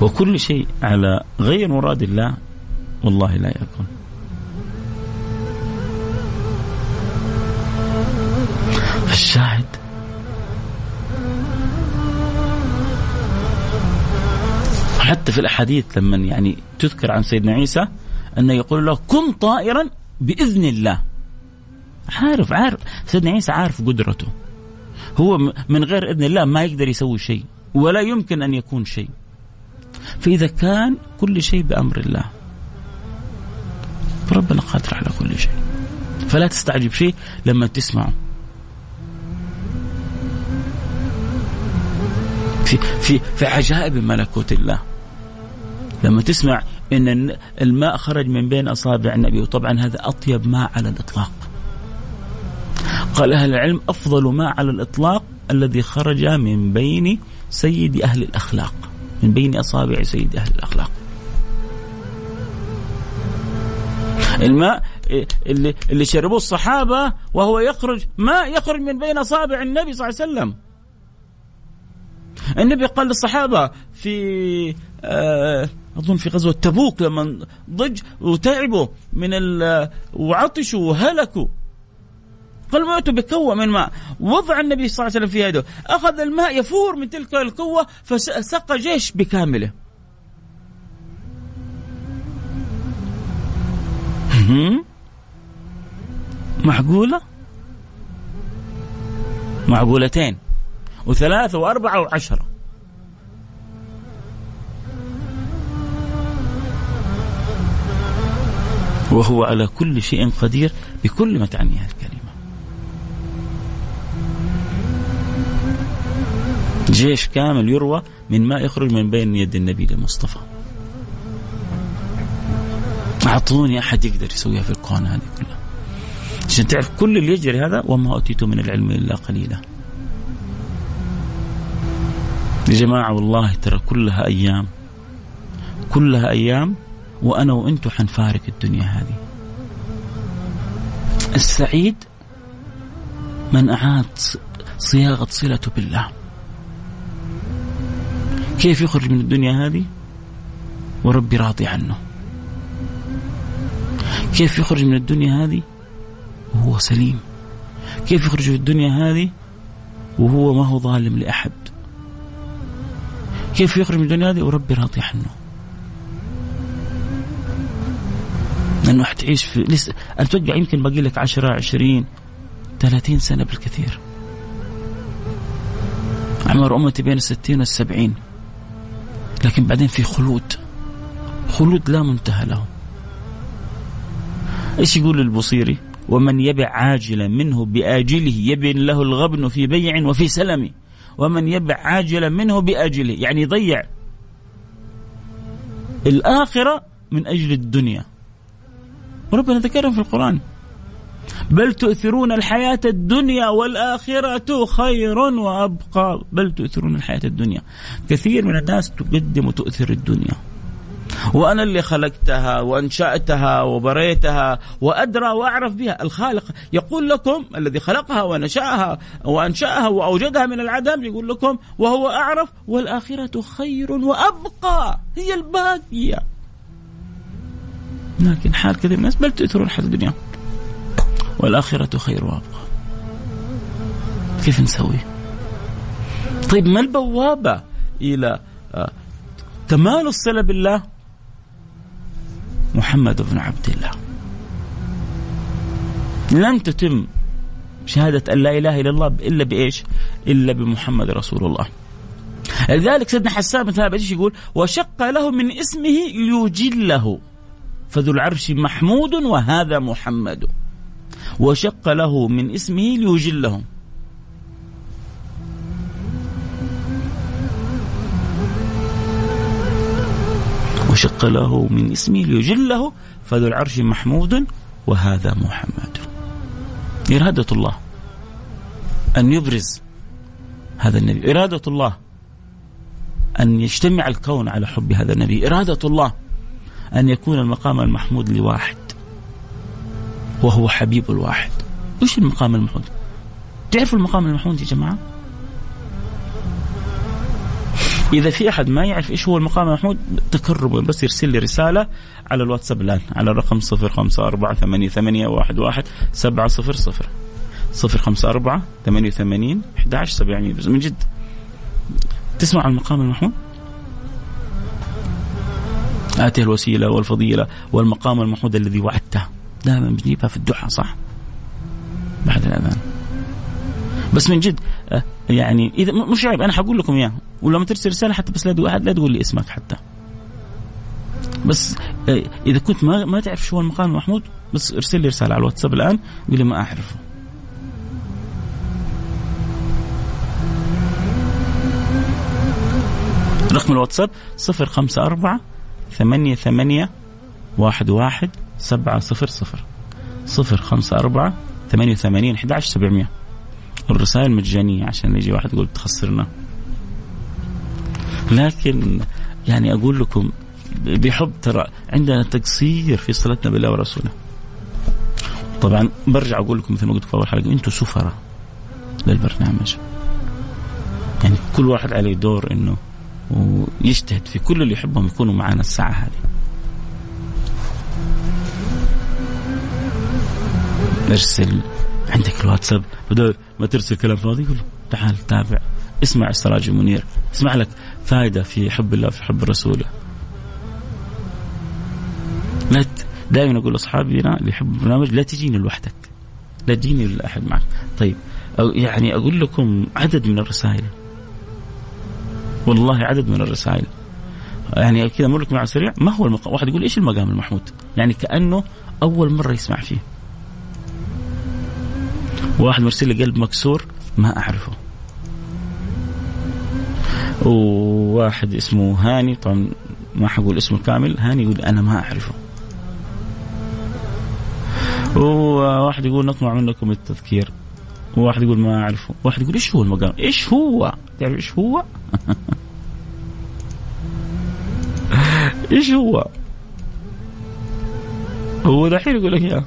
وكل شيء على غير مراد الله والله لا يكون. الشاهد حتى في الأحاديث لما يعني تذكر عن سيدنا عيسى انه يقول له كن طائرا بإذن الله عارف عارف. سيدنا عيسى عارف قدرته. هو من غير إذن الله ما يقدر يسوي شيء ولا يمكن أن يكون شيء. فإذا كان كل شيء بأمر الله. فربنا قادر على كل شيء. فلا تستعجب شيء لما تسمعه. في في في عجائب ملكوت الله. لما تسمع إن الماء خرج من بين أصابع النبي وطبعا هذا أطيب ماء على الإطلاق. قال أهل العلم أفضل ماء على الإطلاق الذي خرج من بين سيد أهل الأخلاق من بين أصابع سيد أهل الأخلاق. الماء اللي اللي شربوه الصحابة وهو يخرج ماء يخرج من بين أصابع النبي صلى الله عليه وسلم. النبي قال للصحابة في آه أظن في غزوة تبوك لما ضج وتعبوا من وعطشوا وهلكوا. قال موتوا بكوة من ماء. وضع النبي صلى الله عليه وسلم في يده. أخذ الماء يفور من تلك القوة فسقى جيش بكامله. معقولة؟ معقولتين. وثلاثة وأربعة وعشرة. وهو على كل شيء قدير بكل ما تعنيها الكلمة جيش كامل يروى من ما يخرج من بين يد النبي المصطفى. أعطوني أحد يقدر يسويها في الكون هذه كلها. عشان تعرف كل اللي يجري هذا وما أوتيت من العلم إلا قليلا. يا جماعة والله ترى كلها أيام كلها أيام وأنا وأنتم حنفارق الدنيا هذه. السعيد من أعاد صياغة صلته بالله. كيف يخرج من الدنيا هذه؟ وربي راضي عنه. كيف يخرج من الدنيا هذه؟ وهو سليم. كيف يخرج في الدنيا هذه؟ وهو ما هو ظالم لأحد. كيف يخرج من الدنيا هذه؟ وربي راضي عنه. لأنه حتعيش في لسه أتوقع يمكن باقي لك 10 20 30 سنة بالكثير. عمر أمتي بين الستين والسبعين. لكن بعدين في خلود. خلود لا منتهى له. إيش يقول البصيري؟ ومن يبع عاجلا منه بآجله يبن له الغبن في بيع وفي سلم. ومن يبع عاجلا منه بآجله يعني يضيع الآخرة من أجل الدنيا. وربنا ذكرها في القرآن. بل تؤثرون الحياة الدنيا والآخرة خير وأبقى. بل تؤثرون الحياة الدنيا. كثير من الناس تقدم وتؤثر الدنيا. وأنا اللي خلقتها وأنشأتها وبريتها وأدرى وأعرف بها. الخالق يقول لكم الذي خلقها ونشأها وأنشأها وأوجدها من العدم يقول لكم وهو أعرف. والآخرة خير وأبقى. هي الباقية. لكن حال كثير من الناس بل تؤثرون الحياة الدنيا. والآخرة خير وأبقى. كيف نسوي؟ طيب ما البوابة إلى آه، كمال الصلة بالله؟ محمد بن عبد الله. لن تتم شهادة أن لا إله إلا الله إلا بإيش؟ إلا بمحمد رسول الله. لذلك سيدنا حسان بن ثابت يقول؟ وشق له من اسمه ليجله. فذو العرش محمود وهذا محمد. وشق له من اسمه ليجلهم. وشق له من اسمه ليجله. فذو العرش محمود وهذا محمد. إرادة الله أن يبرز هذا النبي. إرادة الله أن يجتمع الكون على حب هذا النبي. إرادة الله أن يكون المقام المحمود لواحد. وهو حبيب الواحد. وش المقام المحمود تعرفوا المقام المحمود يا جماعة؟ إذا في أحد ما يعرف إيش هو المقام المحمود تكرمه بس يرسل لي رسالة على الواتساب الآن على الرقم صفر خمسة أربعة ثمانية, صفر صفر. صفر خمسة أربعة ثمانية وثمانين أحد عشر سبعمية من جد تسمع عن المقام المحمود آتي الوسيلة والفضيلة والمقام المحمود الذي وعدته. دائما بنجيبها في الدعاء صح؟ بعد الأذان. بس من جد آه، يعني إذا مش عيب أنا حقول لكم اياه ولما ترسل رسالة حتى بس لا لا تقول لي اسمك حتى. بس آه، إذا كنت ما ما تعرف شو هو المقام المحمود بس ارسل لي رسالة على الواتساب الآن قول لي ما أعرفه. رقم الواتساب صفر خمسة أربعة ثمانية ثمانية واحد واحد سبعة صفر صفر صفر خمسة أربعة ثمانية وثمانين أحد عشر سبعمية. الرسائل مجانية عشان يجي واحد يقول تخسرنا. لكن يعني أقول لكم بحب ترى عندنا تقصير في صلتنا بالله ورسوله. طبعا برجع أقول لكم مثل ما قلت في أول حلقة أنتم سفرة للبرنامج. يعني كل واحد عليه دور إنه ويجتهد في كل اللي يحبهم يكونوا معنا الساعة هذه. ارسل عندك الواتساب. بدل ما ترسل كلام فاضي يقول تعال تابع. اسمع السراج المنير. اسمع لك فائده في حب الله في حب رسوله. لا دائما أقول لاصحابنا اللي يحبوا البرنامج لا تجيني لوحدك. لا تجيني لأحد معك. طيب أو يعني أقول لكم عدد من الرسائل. والله عدد من الرسائل. يعني كذا أمر على السريع ما هو المقام واحد يقول إيش المقام المحمود؟ يعني كأنه أول مرة يسمع فيه. واحد مرسل لي قلب مكسور ما أعرفه. وواحد اسمه هاني طبعا ما حقول اسمه كامل هاني يقول أنا ما أعرفه. وواحد يقول نطمع منكم التذكير. وواحد يقول ما أعرفه. واحد يقول إيش هو المقام؟ إيش هو؟ تعرف إيش هو؟ إيش هو؟ هو دحين يقول لك يا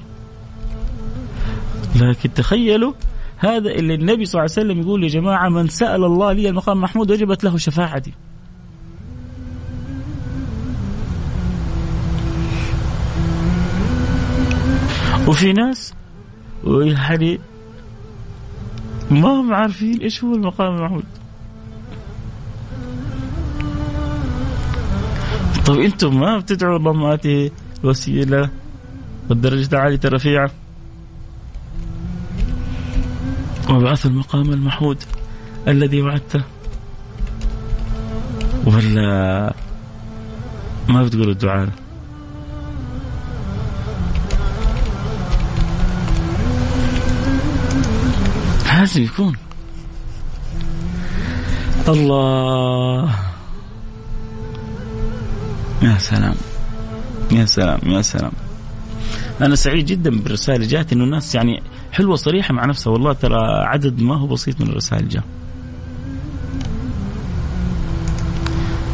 لكن تخيلوا هذا اللي النبي صلى الله عليه وسلم يقول يا جماعة من سأل الله لي المقام محمود وجبت له شفاعتي. وفي ناس ويعني ما هم عارفين إيش هو المقام المحمود طيب أنتم ما بتدعوا اللهم اتي الوسيله والدرجة العاليه الرفيعه وابعث المقام المحمود الذي وعدته. ولا ما بتقولوا الدعاء؟ لازم يكون. الله. يا سلام. يا سلام يا سلام. أنا سعيد جدا بالرسائل اللي جات إنه الناس يعني حلوة صريحة مع نفسها. والله ترى عدد ما هو بسيط من الرسائل جاء.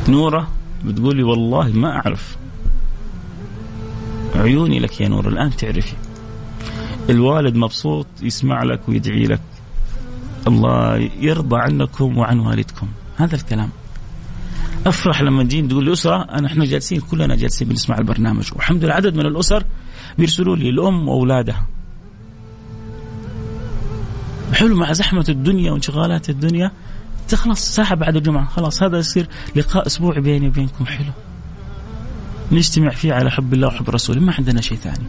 نورة بتقولي والله ما أعرف عيوني لك يا نور الآن تعرفي. الوالد مبسوط يسمع لك ويدعي لك. الله يرضى عنكم وعن والدكم. هذا الكلام. أفرح لما تجيني تقول لي أسرة أنا إحنا جالسين كلنا جالسين بنسمع البرنامج. والحمد لله عدد من الأسر بيرسلوا لي الأم وأولادها. حلو مع زحمة الدنيا وانشغالات الدنيا. تخلص ساعة بعد الجمعة خلاص هذا يصير لقاء أسبوعي بيني وبينكم. حلو. نجتمع فيه على حب الله وحب رسوله. ما عندنا شيء ثاني.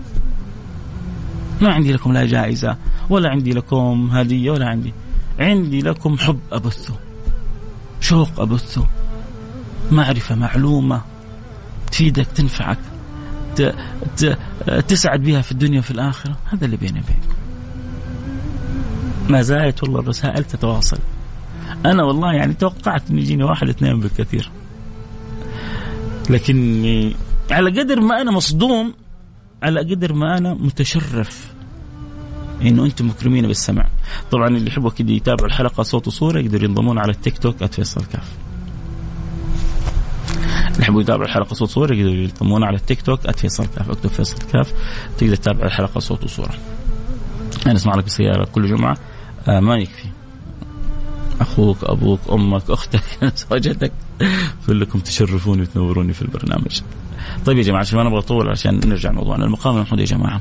ما عندي لكم لا جائزة ولا عندي لكم هدية ولا عندي. عندي لكم حب ابثه شوق ابثه معرفة معلومة تفيدك تنفعك. تسعد بها في الدنيا وفي الآخرة. هذا اللي بيني وبينكم. ما زالت والله الرسائل تتواصل. أنا والله يعني توقعت أن يجيني واحد اثنين بالكثير. لكني على قدر ما أنا مصدوم على قدر ما أنا متشرف إنه أنتم مكرمين بالسمع. طبعا اللي يحبوا كده يتابعوا الحلقة صوت وصورة يقدروا ينضمون على التيك توك @فيصل كاف. اللي يحبوا يتابعوا الحلقة صوت وصورة يقدروا ينضمون على التيك توك @فيصل كاف اكتب فيصل كاف تقدر تتابع الحلقة صوت وصورة. أنا أسمع لك بالسياره كل جمعة. آه ما يكفي. أخوك أبوك أمك أختك زوجتك كلكم تشرفوني وتنوروني في البرنامج. طيب يا جماعة عشان ما نبغى نطول عشان نرجع موضوعنا. المقام المحمود يا جماعة.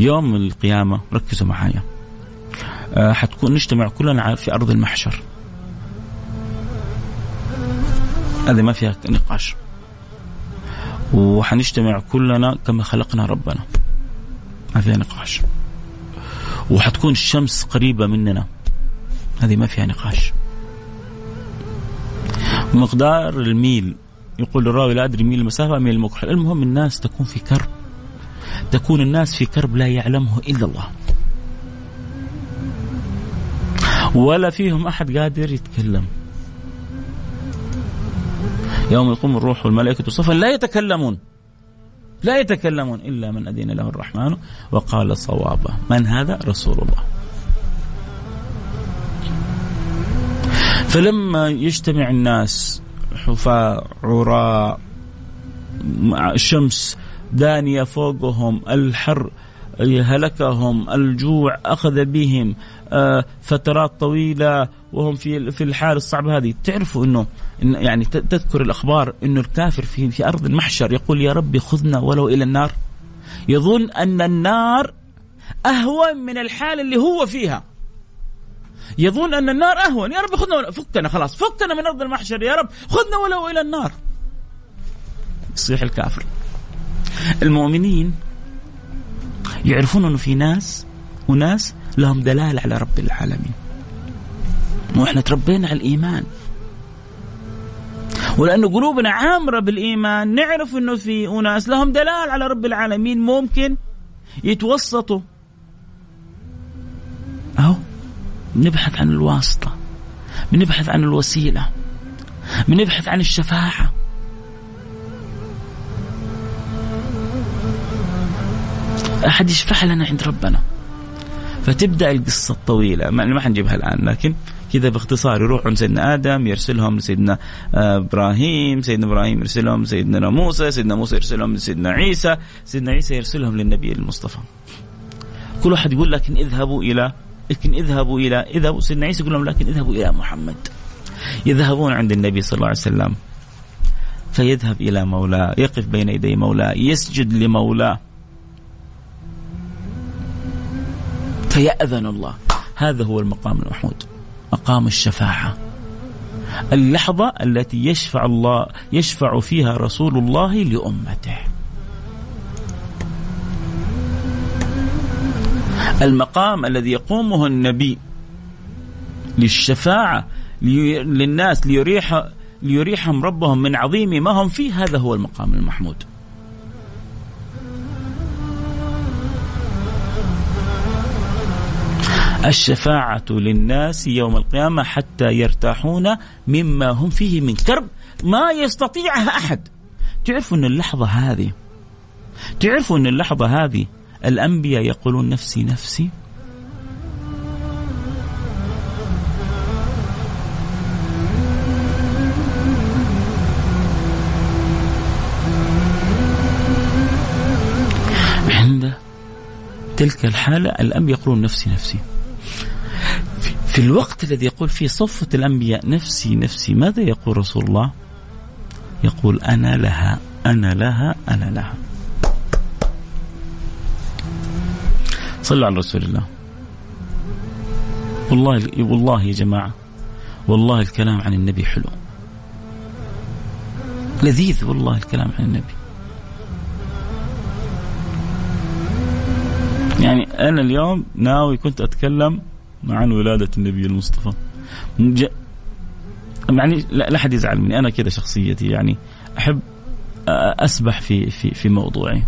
يوم القيامة ركزوا معايا. آه حتكون نجتمع كلنا في أرض المحشر. هذه ما فيها نقاش. وحنجتمع كلنا كما خلقنا ربنا. ما فيها نقاش. وحتكون الشمس قريبة مننا. هذه ما فيها نقاش. مقدار الميل. يقول الراوي لا أدري ميل المسافة ميل المكحل المهم الناس تكون في كرب. تكون الناس في كرب لا يعلمه إلا الله. ولا فيهم أحد قادر يتكلم. يوم يقوم الروح والملائكة صفا لا يتكلمون. لا يتكلمون إلا من أذن له الرحمن وقال صوابا من هذا؟ رسول الله. فلما يجتمع الناس حفاة عراء الشمس دانية فوقهم الحر هلكهم الجوع أخذ بهم فترات طويلة وهم في في الحال الصعبة هذه. تعرفوا أنه يعني تذكر الأخبار أنه الكافر في في أرض المحشر يقول يا ربي خذنا ولو إلى النار يظن أن النار أهون من الحال اللي هو فيها. يظن أن النار أهون. يا رب خذنا فكنا خلاص. فكنا من أرض المحشر. يا رب خذنا ولو إلى النار يصيح الكافر. المؤمنين يعرفون أنه في ناس وناس لهم دلالة على رب العالمين. وإحنا تربينا على الإيمان. ولأنه قلوبنا عامرة بالإيمان نعرف أنه في أناس لهم دلال على رب العالمين ممكن يتوسطوا. أهو بنبحث عن الواسطة بنبحث عن الوسيلة بنبحث عن الشفاعة. أحد يشفع لنا عند ربنا؟ فتبدأ القصة الطويلة ما حنجيبها الآن لكن كذا باختصار يروح عند سيدنا آدم يرسلهم لسيدنا آه، إبراهيم، سيدنا إبراهيم يرسلهم لسيدنا موسى، سيدنا موسى يرسلهم لسيدنا عيسى، سيدنا عيسى يرسلهم للنبي المصطفى. كل واحد يقول لكن اذهبوا إلى لكن اذهبوا إلى اذهبوا سيدنا عيسى يقول لهم لكن اذهبوا إلى محمد. يذهبون عند النبي صلى الله عليه وسلم فيذهب إلى مولاه، يقف بين يدي مولاه، يسجد لمولاه. فيأذن الله. هذا هو المقام المحمود مقام الشفاعة. اللحظة التي يشفع الله يشفع فيها رسول الله لأمته. المقام الذي يقومه النبي للشفاعة للناس ليريح ليريحهم ربهم من عظيم ما هم فيه هذا هو المقام المحمود. الشفاعة للناس يوم القيامة حتى يرتاحون مما هم فيه من كرب ما يستطيعها أحد. تعرفوا أن اللحظة هذه تعرفوا أن اللحظة هذه الأنبياء يقولون نفسي نفسي. عند تلك الحالة الأنبياء يقولون نفسي نفسي. في الوقت الذي يقول فيه صفة الأنبياء نفسي نفسي ماذا يقول رسول الله؟ يقول أنا لها أنا لها أنا لها. صلوا على رسول الله. والله والله يا جماعة والله الكلام عن النبي حلو. لذيذ والله الكلام عن النبي. يعني أنا اليوم ناوي كنت أتكلم عن ولادة النبي المصطفى. يعني لا أحد يزعل مني. أنا كذا شخصيتي يعني أحب أسبح في في في موضوعي.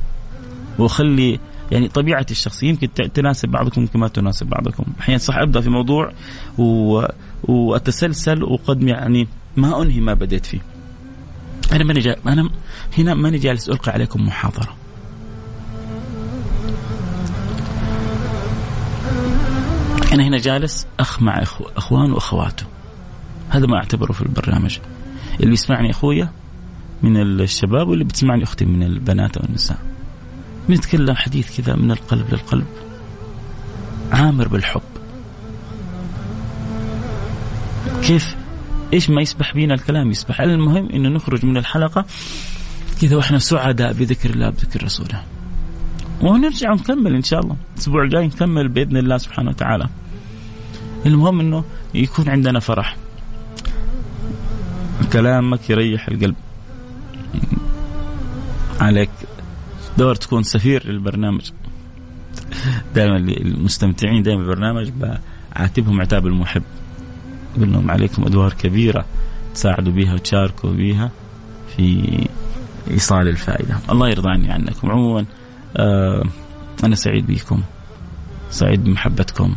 وأخلي يعني طبيعتي الشخصية يمكن تناسب بعضكم يمكن ما تناسب بعضكم. أحيانا صح أبدأ في موضوع و... وأتسلسل وقد يعني ما أنهي ما بديت فيه. أنا ماني جا... أنا هنا ماني جالس ألقي عليكم محاضرة. أنا هنا جالس أخ مع أخو... إخوان وأخواته. هذا ما أعتبره في البرنامج. اللي يسمعني أخويا من الشباب واللي بتسمعني أختي من البنات والنساء بنتكلم حديث كذا من القلب للقلب. عامر بالحب. كيف؟ إيش ما يسبح بينا الكلام يسبح. المهم إنه نخرج من الحلقة كذا وإحنا سعداء بذكر الله بذكر رسوله. ونرجع ونكمل إن شاء الله. الأسبوع الجاي نكمل بإذن الله سبحانه وتعالى. المهم إنه يكون عندنا فرح. كلامك يريح القلب. عليك. دور تكون سفير للبرنامج. دائما المستمتعين دائما بالبرنامج بعاتبهم عتاب المحب. أقول لهم عليكم أدوار كبيرة تساعدوا بها وتشاركوا بها في إيصال الفائدة. الله يرضى عني عنكم عموما آه أنا سعيد بكم سعيد بمحبتكم.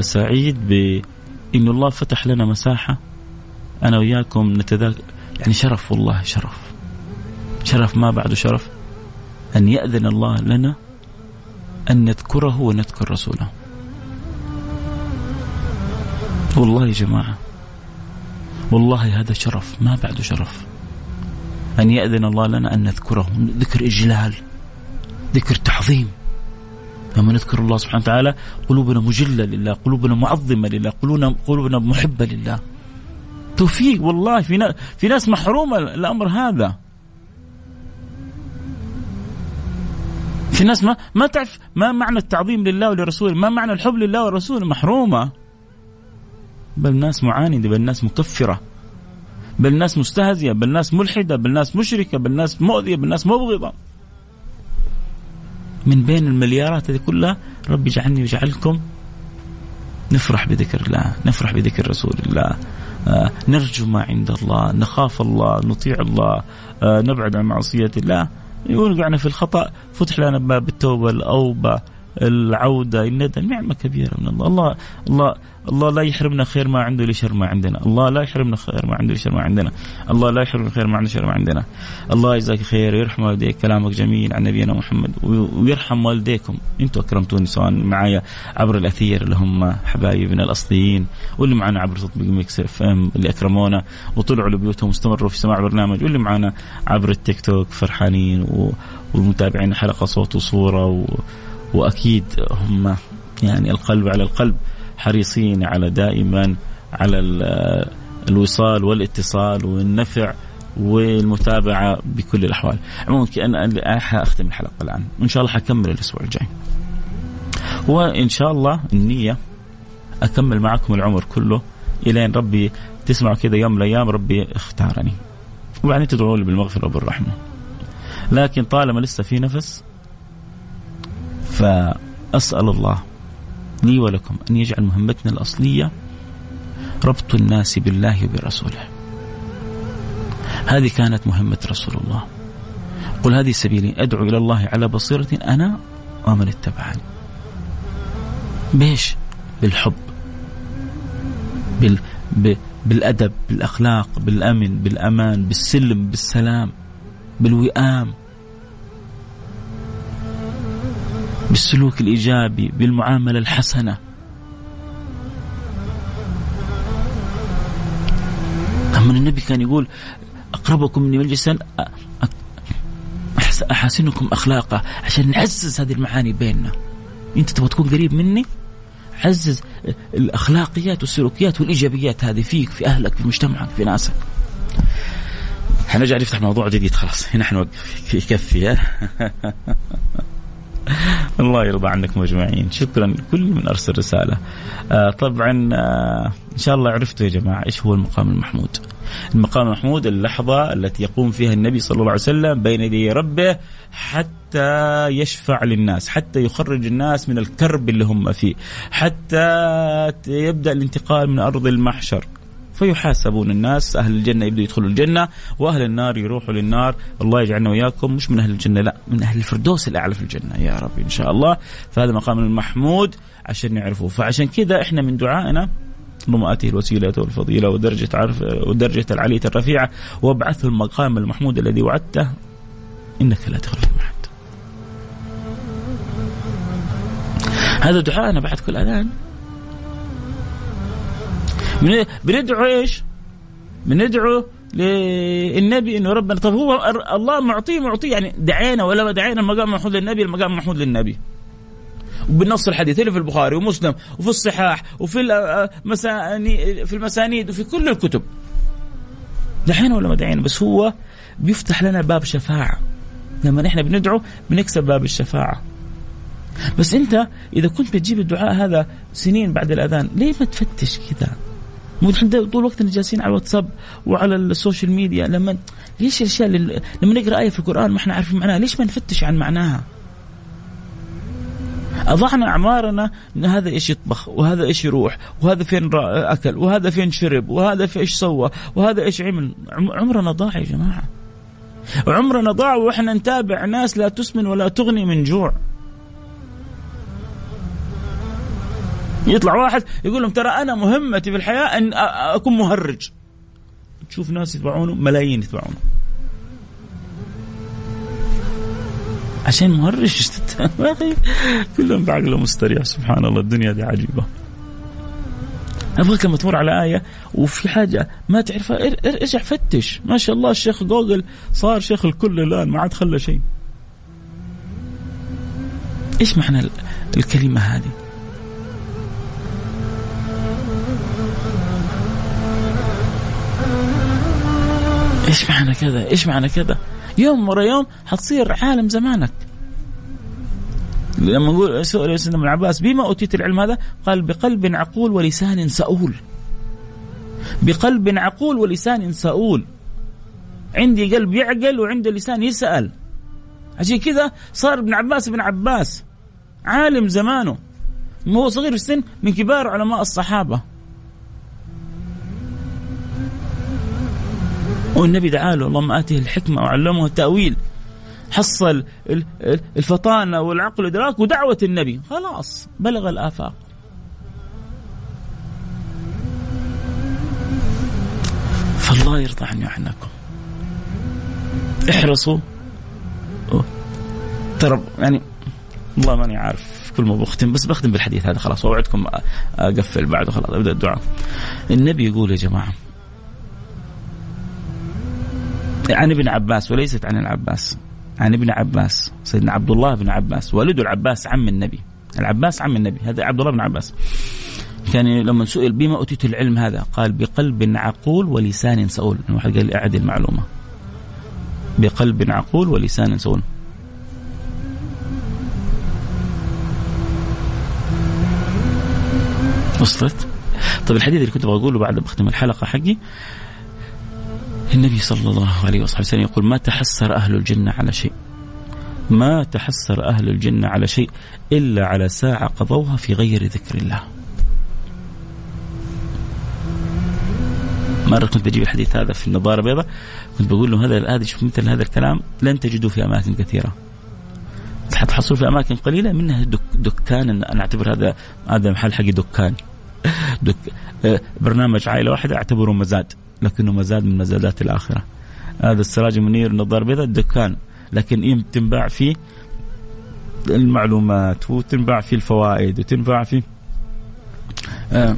سعيد بأن الله فتح لنا مساحة أنا وياكم نتذاكر. يعني شرف والله شرف. شرف ما بعده شرف. أن يأذن الله لنا أن نذكره ونذكر رسوله. والله يا جماعة والله هذا شرف ما بعده شرف. أن يأذن الله لنا أن نذكره. ذكر إجلال ذكر تعظيم. لما نذكر الله سبحانه وتعالى قلوبنا مجلة لله قلوبنا معظمة لله قلوبنا, قلوبنا محبة لله. توفيق والله في ناس, في ناس محرومة الأمر هذا. في ناس ما ما تعرف ما معنى التعظيم لله ولرسوله ما معنى الحب لله ورسوله محرومة. بل ناس معاندة بل ناس مكفرة. بل ناس مستهزئة بل ناس ملحدة بل ناس مشركة بل ناس مؤذية بل ناس مبغضة. من بين المليارات هذه كلها رب يجعلني ويجعلكم نفرح بذكر الله نفرح بذكر رسول الله. آه نرجو ما عند الله نخاف الله نطيع الله آه نبعد عن معصية الله. وقعنا في الخطأ فتح لنا باب التوبة الأوبة. العودة الندم نعمة كبيرة من الله. الله الله الله لا يحرمنا خير ما عنده لشر ما عندنا. الله لا يحرمنا خير ما عنده لشر ما عندنا. الله لا يحرمنا خير ما عنده شر ما عندنا. الله يجزاك خير ويرحم والديك. كلامك جميل عن نبينا محمد. ويرحم والديكم. أنتم أكرمتوني سواء معايا عبر الأثير. اللي هم حبايبنا الأصليين. واللي معنا عبر تطبيق Mix FM اللي أكرمونا وطلعوا لبيوتهم واستمروا في سماع برنامج واللي معنا عبر التيك توك فرحانين والمتابعين حلقة صوت وصورة و وأكيد هم يعني القلب على القلب حريصين على دائما على الوصال والاتصال والنفع والمتابعة بكل الأحوال. عموما أنا حاختم الحلقة الآن، وإن شاء الله حكمل الأسبوع الجاي. وإن شاء الله النية أكمل معكم العمر كله إلين ربي تسمعوا كذا يوم من الأيام ربي اختارني وبعدين تدعوا لي بالمغفرة وبالرحمة لكن طالما لسه في نفس فأسأل الله لي ولكم أن يجعل مهمتنا الأصلية ربط الناس بالله وبرسوله. هذه كانت مهمة رسول الله. قل هذه سبيلي أدعو إلى الله على بصيرة أنا ومن اتبعني. بيش بالحب بال... ب... بالأدب بالأخلاق بالأمن بالأمان بالسلم بالسلام بالوئام. بالسلوك الإيجابي بالمعاملة الحسنة. أما النبي كان يقول أقربكم مني مجلسا أحاسنكم أخلاقا. عشان نعزز هذه المعاني بيننا. أنت تبغى تكون قريب مني؟ عزز الأخلاقيات والسلوكيات والإيجابيات هذه فيك في أهلك في مجتمعك في ناسك. حنرجع نفتح موضوع جديد خلاص. هنا حنوقف. يكفي الله يرضى عنكم أجمعين. شكرا لكل من أرسل رسالة. آه طبعا آه إن شاء الله عرفتوا يا جماعة إيش هو المقام المحمود. المقام المحمود اللحظة التي يقوم فيها النبي صلى الله عليه وسلم بين يدي ربه حتى يشفع للناس حتى يخرج الناس من الكرب اللي هم فيه حتى يبدأ الانتقال من أرض المحشر. فيحاسبون الناس. أهل الجنة يبدوا يدخلوا الجنة وأهل النار يروحوا للنار. الله يجعلنا وياكم مش من أهل الجنة لا من أهل الفردوس الأعلى في الجنة. يا رب إن شاء الله. فهذا مقام المحمود عشان نعرفه. فعشان كذا إحنا من دعائنا اللهم آتيه الوسيلة والفضيلة ودرجة عرف ودرجة العلية الرفيعة وابعثه المقام المحمود الذي وعدته. إنك لا تخلف المعد هذا دعائنا بعد كل أذان. بندعو إيش؟ بندعو للنبي إنه ربنا. طب هو الله معطيه معطيه. يعني دعينا ولا ما دعينا المقام محمود للنبي المقام محمود للنبي. وبالنص الحديث اللي في البخاري ومسلم وفي الصحاح وفي المساني في المسانيد وفي كل الكتب. دعينا ولا ما دعينا؟ بس هو بيفتح لنا باب شفاعة. لما نحن بندعو بنكسب باب الشفاعة. بس أنت إذا كنت بتجيب الدعاء هذا سنين بعد الأذان ليه ما تفتش كذا طول الوقت جالسين على الواتساب وعلى ال social media لما ليش الأشياء اللي لما نقرأ آية في القرآن ما إحنا عارفين معناها؟ ليش ما نفتش عن معناها؟ أضعنا أعمارنا أن هذا إيش يطبخ وهذا إيش يروح وهذا فين أكل وهذا فين شرب وهذا في إيش سوى وهذا إيش عمل. عمرنا ضاع يا جماعة. عمرنا ضاع وإحنا نتابع ناس لا تسمن ولا تغني من جوع. يطلع واحد يقول لهم ترى أنا مهمتي في الحياة أن أكون مهرج. تشوف ناس يتبعونه ملايين يتبعونه. عشان مهرج؟ يا أخي كلهم بعقله مستريح. سبحان الله الدنيا دي عجيبة. أبغاك لما تمر على آية وفي حاجة ما تعرفها إرجع فتش. ما شاء الله الشيخ جوجل صار شيخ الكل الآن ما عاد خلى شيء. إيش معنى الكلمة هذه؟ إيش معنى كذا؟ إيش معنى كذا؟ يوم ورا يوم حتصير عالم زمانك. لما نقول سئل سيدنا ابن عباس بما أوتيت العلم هذا؟ قال بقلب عقول ولسان سؤول. بقلب عقول ولسان سؤول. عندي قلب يعقل وعنده لسان يسأل. عشان كذا صار ابن عباس ابن عباس عالم زمانه. هو صغير في السن من كبار علماء الصحابة. والنبي دعا له اللهم آته الحكمة وعلمه التأويل. حصل الفطانة والعقل والإدراك ودعوة النبي. خلاص بلغ الآفاق. فالله يرضى عني وعنكم احرصوا. ترى يعني والله ماني عارف كل ما بختم بس بختم بالحديث هذا خلاص واوعدكم أقفل بعده خلاص أبدأ الدعاء. النبي يقول يا جماعة عن ابن عباس وليست عن العباس. عن ابن عباس سيدنا عبد الله بن عباس والد العباس عم النبي. العباس عم النبي هذا عبد الله بن عباس. كان لما سئل بما أوتيت العلم هذا؟ قال بقلب عقول ولسان سؤول. واحد قال لي أعد المعلومة. بقلب عقول ولسان سؤول. وصلت؟ طيب الحديث اللي كنت أبغى اقوله بعد بختم الحلقة حقي النبي صلى الله عليه وصحبه وسلم يقول ما تحسر أهل الجنة على شيء. ما تحسر أهل الجنة على شيء إلا على ساعة قضوها في غير ذكر الله. مرة كنت بجيب الحديث هذا في النظارة البيضاء كنت بقول له هذا شوف مثل هذا الكلام لن تجدوه في أماكن كثيرة. حتحصلوا في أماكن قليلة منها دك دكان أنا أعتبر هذا هذا محل حقي دكان. دك آه، برنامج عائلة واحدة أعتبره مزاد. لكنه مزاد من مزادات الآخرة. هذا السراج المنير النظارة البيضاء دكان لكن تنباع فيه المعلومات وتنباع فيه الفوائد وتنباع فيه آه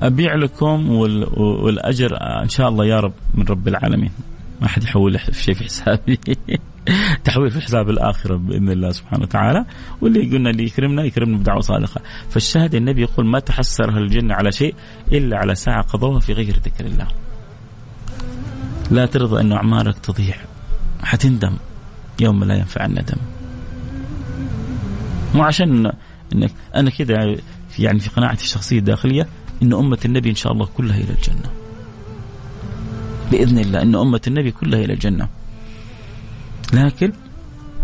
أبيع لكم والأجر إن شاء الله يا رب من رب العالمين. ما حد يحول شيء في حسابي. تحويل في حساب الآخرة بإذن الله سبحانه وتعالى. واللي قلنا اللي يكرمنا يكرمنا بدعوة صادقة. فالشاهد النبي يقول ما تحسر أهل الجنة على شيء إلا على ساعة قضوها في غير ذكر الله. لا ترضى أن أعمارك تضيع حتندم يوم لا ينفع الندم مو عشان انك أنا كذا يعني في قناعتي الشخصية الداخلية إن أمة النبي إن شاء الله كلها إلى الجنة. بإذن الله إن أمة النبي كلها إلى الجنة. لكن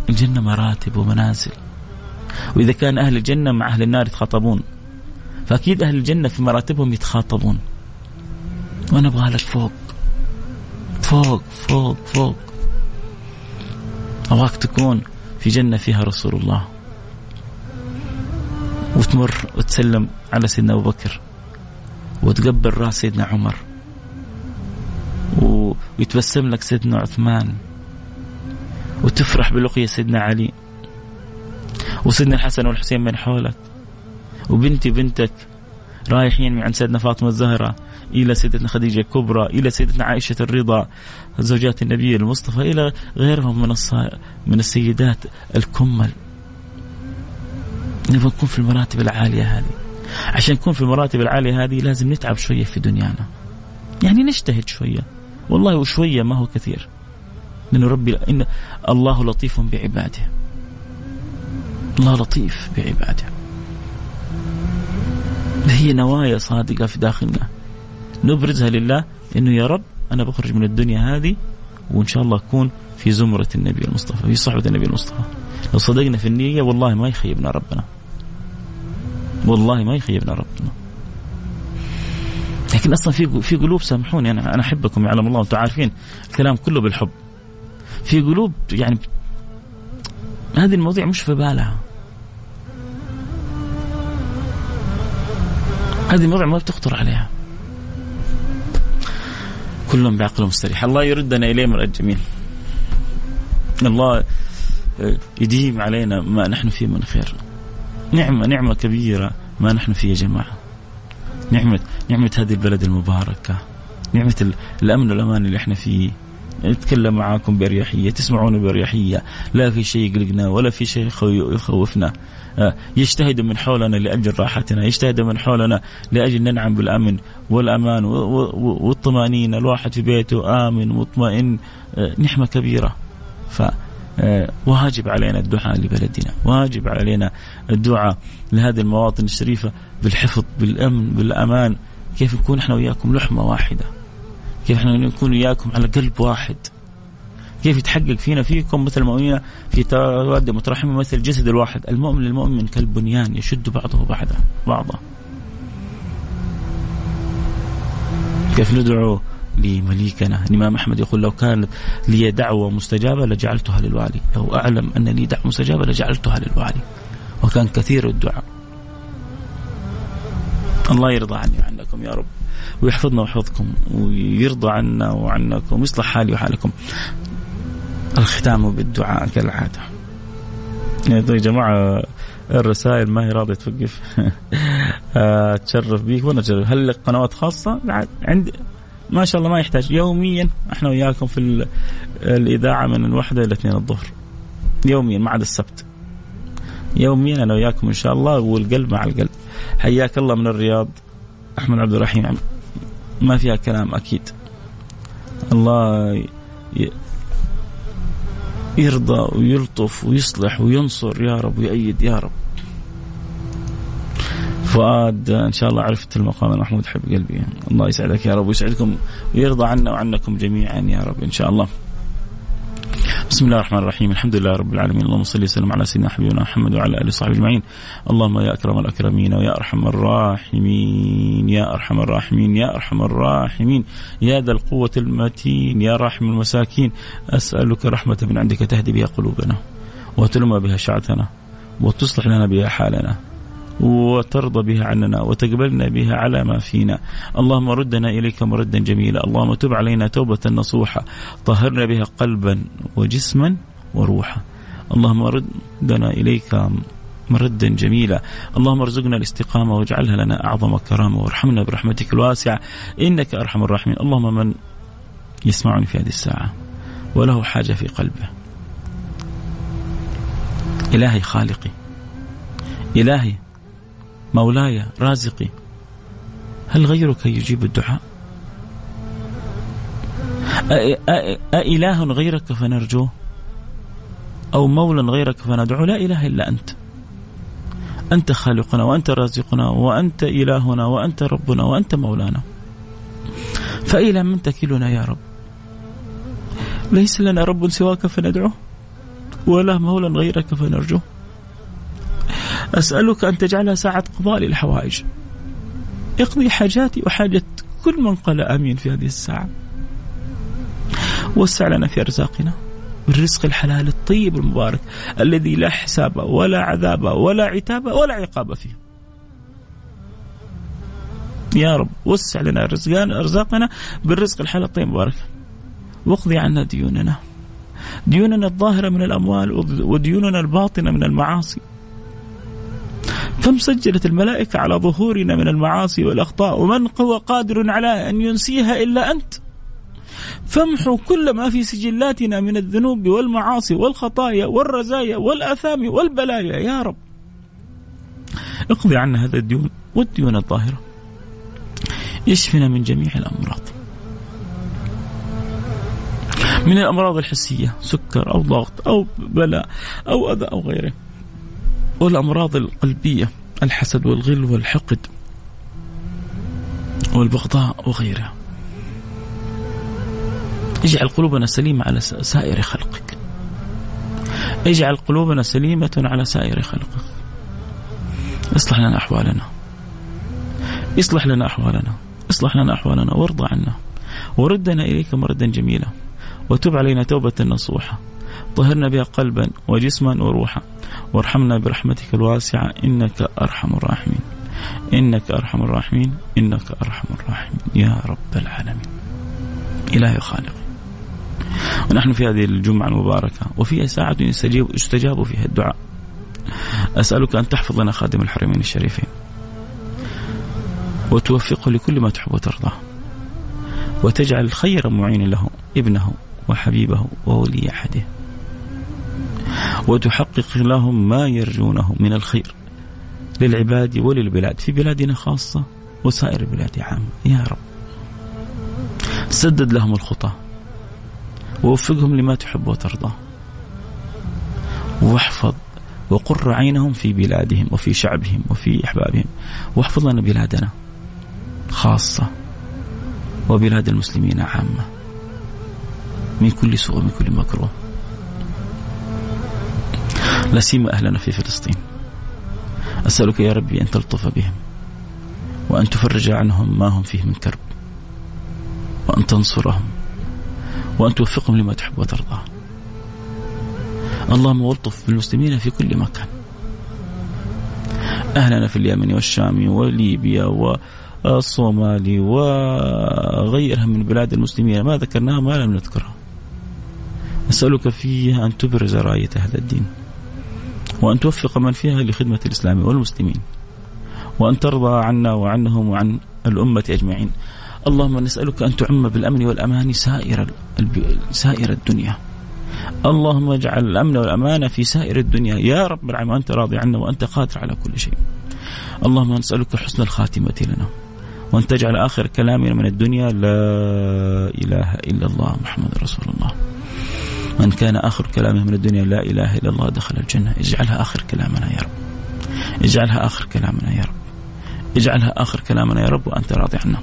الجنة مراتب ومنازل. وإذا كان أهل الجنة مع أهل النار يتخاطبون. فأكيد أهل الجنة في مراتبهم يتخاطبون. وأنا أبغى لك فوق. فوق فوق فوق. ابغاك تكون في جنة فيها رسول الله. وتمر وتسلم على سيدنا أبو بكر. وتقبل راس سيدنا عمر. ويتبسم لك سيدنا عثمان. وتفرح بلقيا سيدنا علي. وسيدنا الحسن والحسين من حولك. وبنتي بنتك رايحين من عند سيدنا فاطمة الزهرة. إلى سيدتنا خديجة الكبرى إلى سيدتنا عائشة الرضا زوجات النبي المصطفى إلى غيرهم من من السيدات الكمل. نبغى نكون في المراتب العالية هذه. عشان نكون في المراتب العالية هذه لازم نتعب شوية في دنيانا. يعني نجتهد شوية. والله وشوية ما هو كثير. لأنه ربي إن الله لطيف بعباده. الله لطيف بعباده. هي نوايا صادقة في داخلنا. نبرزها لله إنه يا رب أنا بخرج من الدنيا هذه وإن شاء الله أكون في زمرة النبي المصطفى في صحبة النبي المصطفى. لو صدقنا في النية والله ما يخيبنا ربنا. والله ما يخيبنا ربنا. لكن أصلا في في قلوب سامحوني أنا أنا أحبكم يعلم الله وأنتم عارفين الكلام كله بالحب. في قلوب يعني هذه المواضيع مش في بالها. هذه المواضيع ما بتخطر عليها. كلهم بعقلهم مستريح. الله يردنا إليه مرأة جميل الله يديم علينا ما نحن فيه من خير. نعمة نعمة كبيرة ما نحن فيه يا جماعة. نعمة نعمة هذه البلد المباركة. نعمة الأمن والأمان اللي إحنا فيه. نتكلم معاكم بأريحية تسمعونا بأريحية. لا في شيء يقلقنا ولا في شيء يخوفنا. آه، يجتهد من حولنا لأجل راحتنا يجتهد من حولنا لأجل ننعم بالأمن والأمان والطمأنينة. الواحد في بيته آمن مطمئن آه، نعمة كبيرة. ف آه، واجب علينا الدعاء لبلدنا واجب علينا الدعاء لهذه المواطن الشريفة بالحفظ بالأمن بالأمان. كيف نكون إحنا وياكم لحمة واحدة؟ كيف إحنا نكون وياكم على قلب واحد؟ كيف يتحقق فينا فيكم مثل المؤمنين في تواد مترحمة مثل الجسد الواحد. المؤمن للمؤمن كالبنيان يشد بعضه بعضا بعضا. كيف ندعو لمليكنا؟ الإمام أحمد يقول لو كانت لي دعوة مستجابة لجعلتها للوالي. لو أعلم أن لي دعوة مستجابة لجعلتها للوالي. وكان كثير الدعاء. الله يرضى عني وعنكم يا رب ويحفظنا ويحفظكم ويرضى عنا وعنكم ويصلح حالي وحالكم. الختام بالدعاء كالعادة. يا جماعة الرسائل ما هي راضية توقف. أتشرف بيك وأنا أتشرف. هل لك قنوات خاصة؟ عندي ما شاء الله ما يحتاج. يوميا إحنا وياكم في الإذاعة من الواحدة إلى اثنين الظهر. يوميا ما عدا السبت. يوميا أنا وياكم إن شاء الله والقلب مع القلب. حياك الله من الرياض أحمد عبد الرحيم. ما فيها كلام أكيد. الله يرضى ويلطف ويصلح وينصر يا رب ويأيد يا رب. فؤاد إن شاء الله عرفت المقام محمود حب قلبي. الله يسعدك يا رب ويسعدكم ويرضى عنا وعنكم جميعا يا رب إن شاء الله. بسم الله الرحمن الرحيم. الحمد لله رب العالمين. اللهم صل وسلم على سيدنا حبيبنا محمد وعلى آله وصحبه أجمعين. اللهم يا أكرم الأكرمين ويا أرحم الراحمين. يا أرحم الراحمين. يا أرحم الراحمين. يا ذا القوة المتين. يا راحم المساكين. أسألك رحمة من عندك تهدي بها قلوبنا وتلم بها شعثنا وتصلح لنا بها حالنا. وترضى بها عننا وتقبلنا بها على ما فينا. اللهم ردنا إليك مردا جميلا. اللهم تب علينا توبة نصوحة. طهرنا بها قلبا وجسما وروحا. اللهم ردنا إليك مردا جميلا. اللهم ارزقنا الاستقامة واجعلها لنا أعظم كرامة وارحمنا برحمتك الواسعة. إنك أرحم الراحمين. اللهم من يسمعني في هذه الساعة وله حاجة في قلبه. إلهي خالقي. إلهي مولاي رازقي هل غيرك يجيب الدعاء؟ أإله غيرك فنرجوه؟ أو مولا غيرك فندعو لا إله إلا أنت. أنت خالقنا وأنت رازقنا وأنت إلهنا وأنت ربنا وأنت مولانا. فإلى من تكلنا يا رب؟ ليس لنا رب سواك فندعوه ولا مولا غيرك فنرجوه. أسألك أن تجعلها ساعة قضاء للحوائج. اقضي حاجاتي وحاجة كل من قال آمين في هذه الساعة. وسع لنا في أرزاقنا بالرزق الحلال الطيب المبارك الذي لا حساب ولا عذاب ولا عتاب ولا عقاب فيه. يا رب وسع لنا رزقنا أرزاقنا بالرزق الحلال الطيب المبارك. واقضي عنا ديوننا. ديوننا الظاهرة من الأموال وديوننا الباطنة من المعاصي. كم سجلت الملائكة على ظهورنا من المعاصي والأخطاء ومن هو قادر على أن ينسيها إلا أنت؟ فامحوا كل ما في سجلاتنا من الذنوب والمعاصي والخطايا والرزايا والآثام والبلايا يا رب. اقضي عنا هذا الديون والديون الظاهرة يشفنا من جميع الأمراض. من الأمراض الحسية سكر أو ضغط أو بلاء أو أذى أو غيره. والأمراض القلبية الحسد والغل والحقد والبغضاء وغيرها. اجعل قلوبنا سليمة على سائر خلقك. اجعل قلوبنا سليمة على سائر خلقك. اصلح لنا أحوالنا. اصلح لنا أحوالنا. اصلح لنا أحوالنا وارضى عنا. وردنا إليك مردا جميلا. وتب علينا توبة نصوحة. طهرنا بها قلبا وجسما وروحا. وارحمنا برحمتك الواسعة إنك أرحم الراحمين. إنك أرحم الراحمين إنك أرحم الراحمين. يا رب العالمين. إلهي خالقي ونحن في هذه الجمعة المباركة وفيها ساعة يستجاب, يستجاب فيها الدعاء. أسألك أن تحفظ لنا خادم الحرمين الشريفين. وتوفقه لكل ما تحب وترضى وتجعل خير معين له ابنه وحبيبه وولي عهده. وتحقق لهم ما يرجونه من الخير للعباد وللبلاد في بلادنا خاصة وسائر البلاد عامة يا رب. سدد لهم الخطى. ووفقهم لما تحب وترضى. واحفظ وقر عينهم في بلادهم وفي شعبهم وفي أحبابهم. واحفظ لنا بلادنا خاصة وبلاد المسلمين عامة. من كل سوء ومن كل مكروه. لا سيما أهلنا في فلسطين. أسألك يا ربي أن تلطف بهم وأن تفرج عنهم ما هم فيه من كرب وأن تنصرهم وأن توفقهم لما تحب وترضى اللهم والطف بالمسلمين في كل مكان. أهلنا في اليمن والشام وليبيا والصومال وغيرها من بلاد المسلمين ما ذكرناها ما لم نذكرها نسألك فيها أن تبرز راية هذا الدين. وأن توفق من فيها لخدمة الإسلام والمسلمين وأن ترضى عنا وعنهم وعن الأمة أجمعين. اللهم نسألك أن تعم بالأمن والأمان سائر سائر الدنيا. اللهم اجعل الأمن والأمان في سائر الدنيا. يا رب العالمين وأنت راضي عنا وأنت قادر على كل شيء. اللهم نسألك حسن الخاتمة لنا وأن تجعل آخر كلامنا من الدنيا لا إله إلا الله محمد رسول الله. من كان آخر كلامه من الدنيا لا إله إلا الله دخل الجنة. اجعلها آخر كلامنا يا رب. اجعلها آخر كلامنا يا رب. اجعلها آخر كلامنا يا رب وأنت راضي عنا.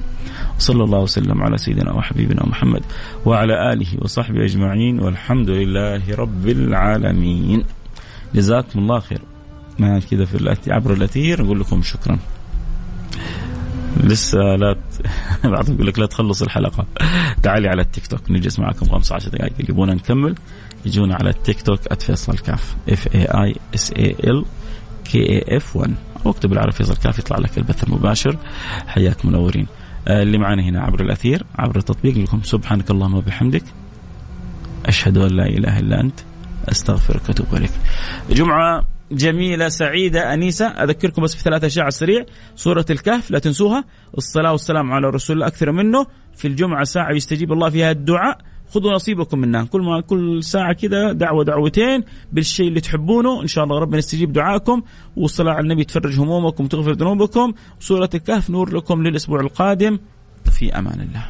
صلى الله وسلم على سيدنا وحبيبنا محمد وعلى آله وصحبه أجمعين والحمد لله رب العالمين. جزاكم الله خير. ما كذا في عبر الأثير نقول لكم شكرا. لسه لا ت... بعضهم يقول لك لا تخلص الحلقة. تعالي على التيك توك نجلس معكم 15 دقائق اللي يبغونا نكمل. يجونا على التيك توك @فيصل كاف F A I S A L K A F 1 أو اكتب على فيصل كاف يطلع لك البث المباشر. حياكم منورين. آه، اللي معنا هنا عبر الأثير عبر التطبيق لكم سبحانك اللهم وبحمدك. أشهد أن لا إله إلا أنت أستغفرك وأتوب إليك. جمعة جميلة سعيدة أنيسة. أذكركم بس بثلاث أشياء على السريع. سورة الكهف لا تنسوها. الصلاة والسلام على رسول الله أكثر منه. في الجمعة ساعة يستجيب الله فيها الدعاء. خذوا نصيبكم منها. كل ما كل ساعة كذا دعوة دعوتين بالشيء اللي تحبونه. إن شاء الله ربنا يستجيب دعائكم والصلاة على النبي تفرج همومكم وتغفر ذنوبكم. سورة الكهف نور لكم للأسبوع القادم. في أمان الله.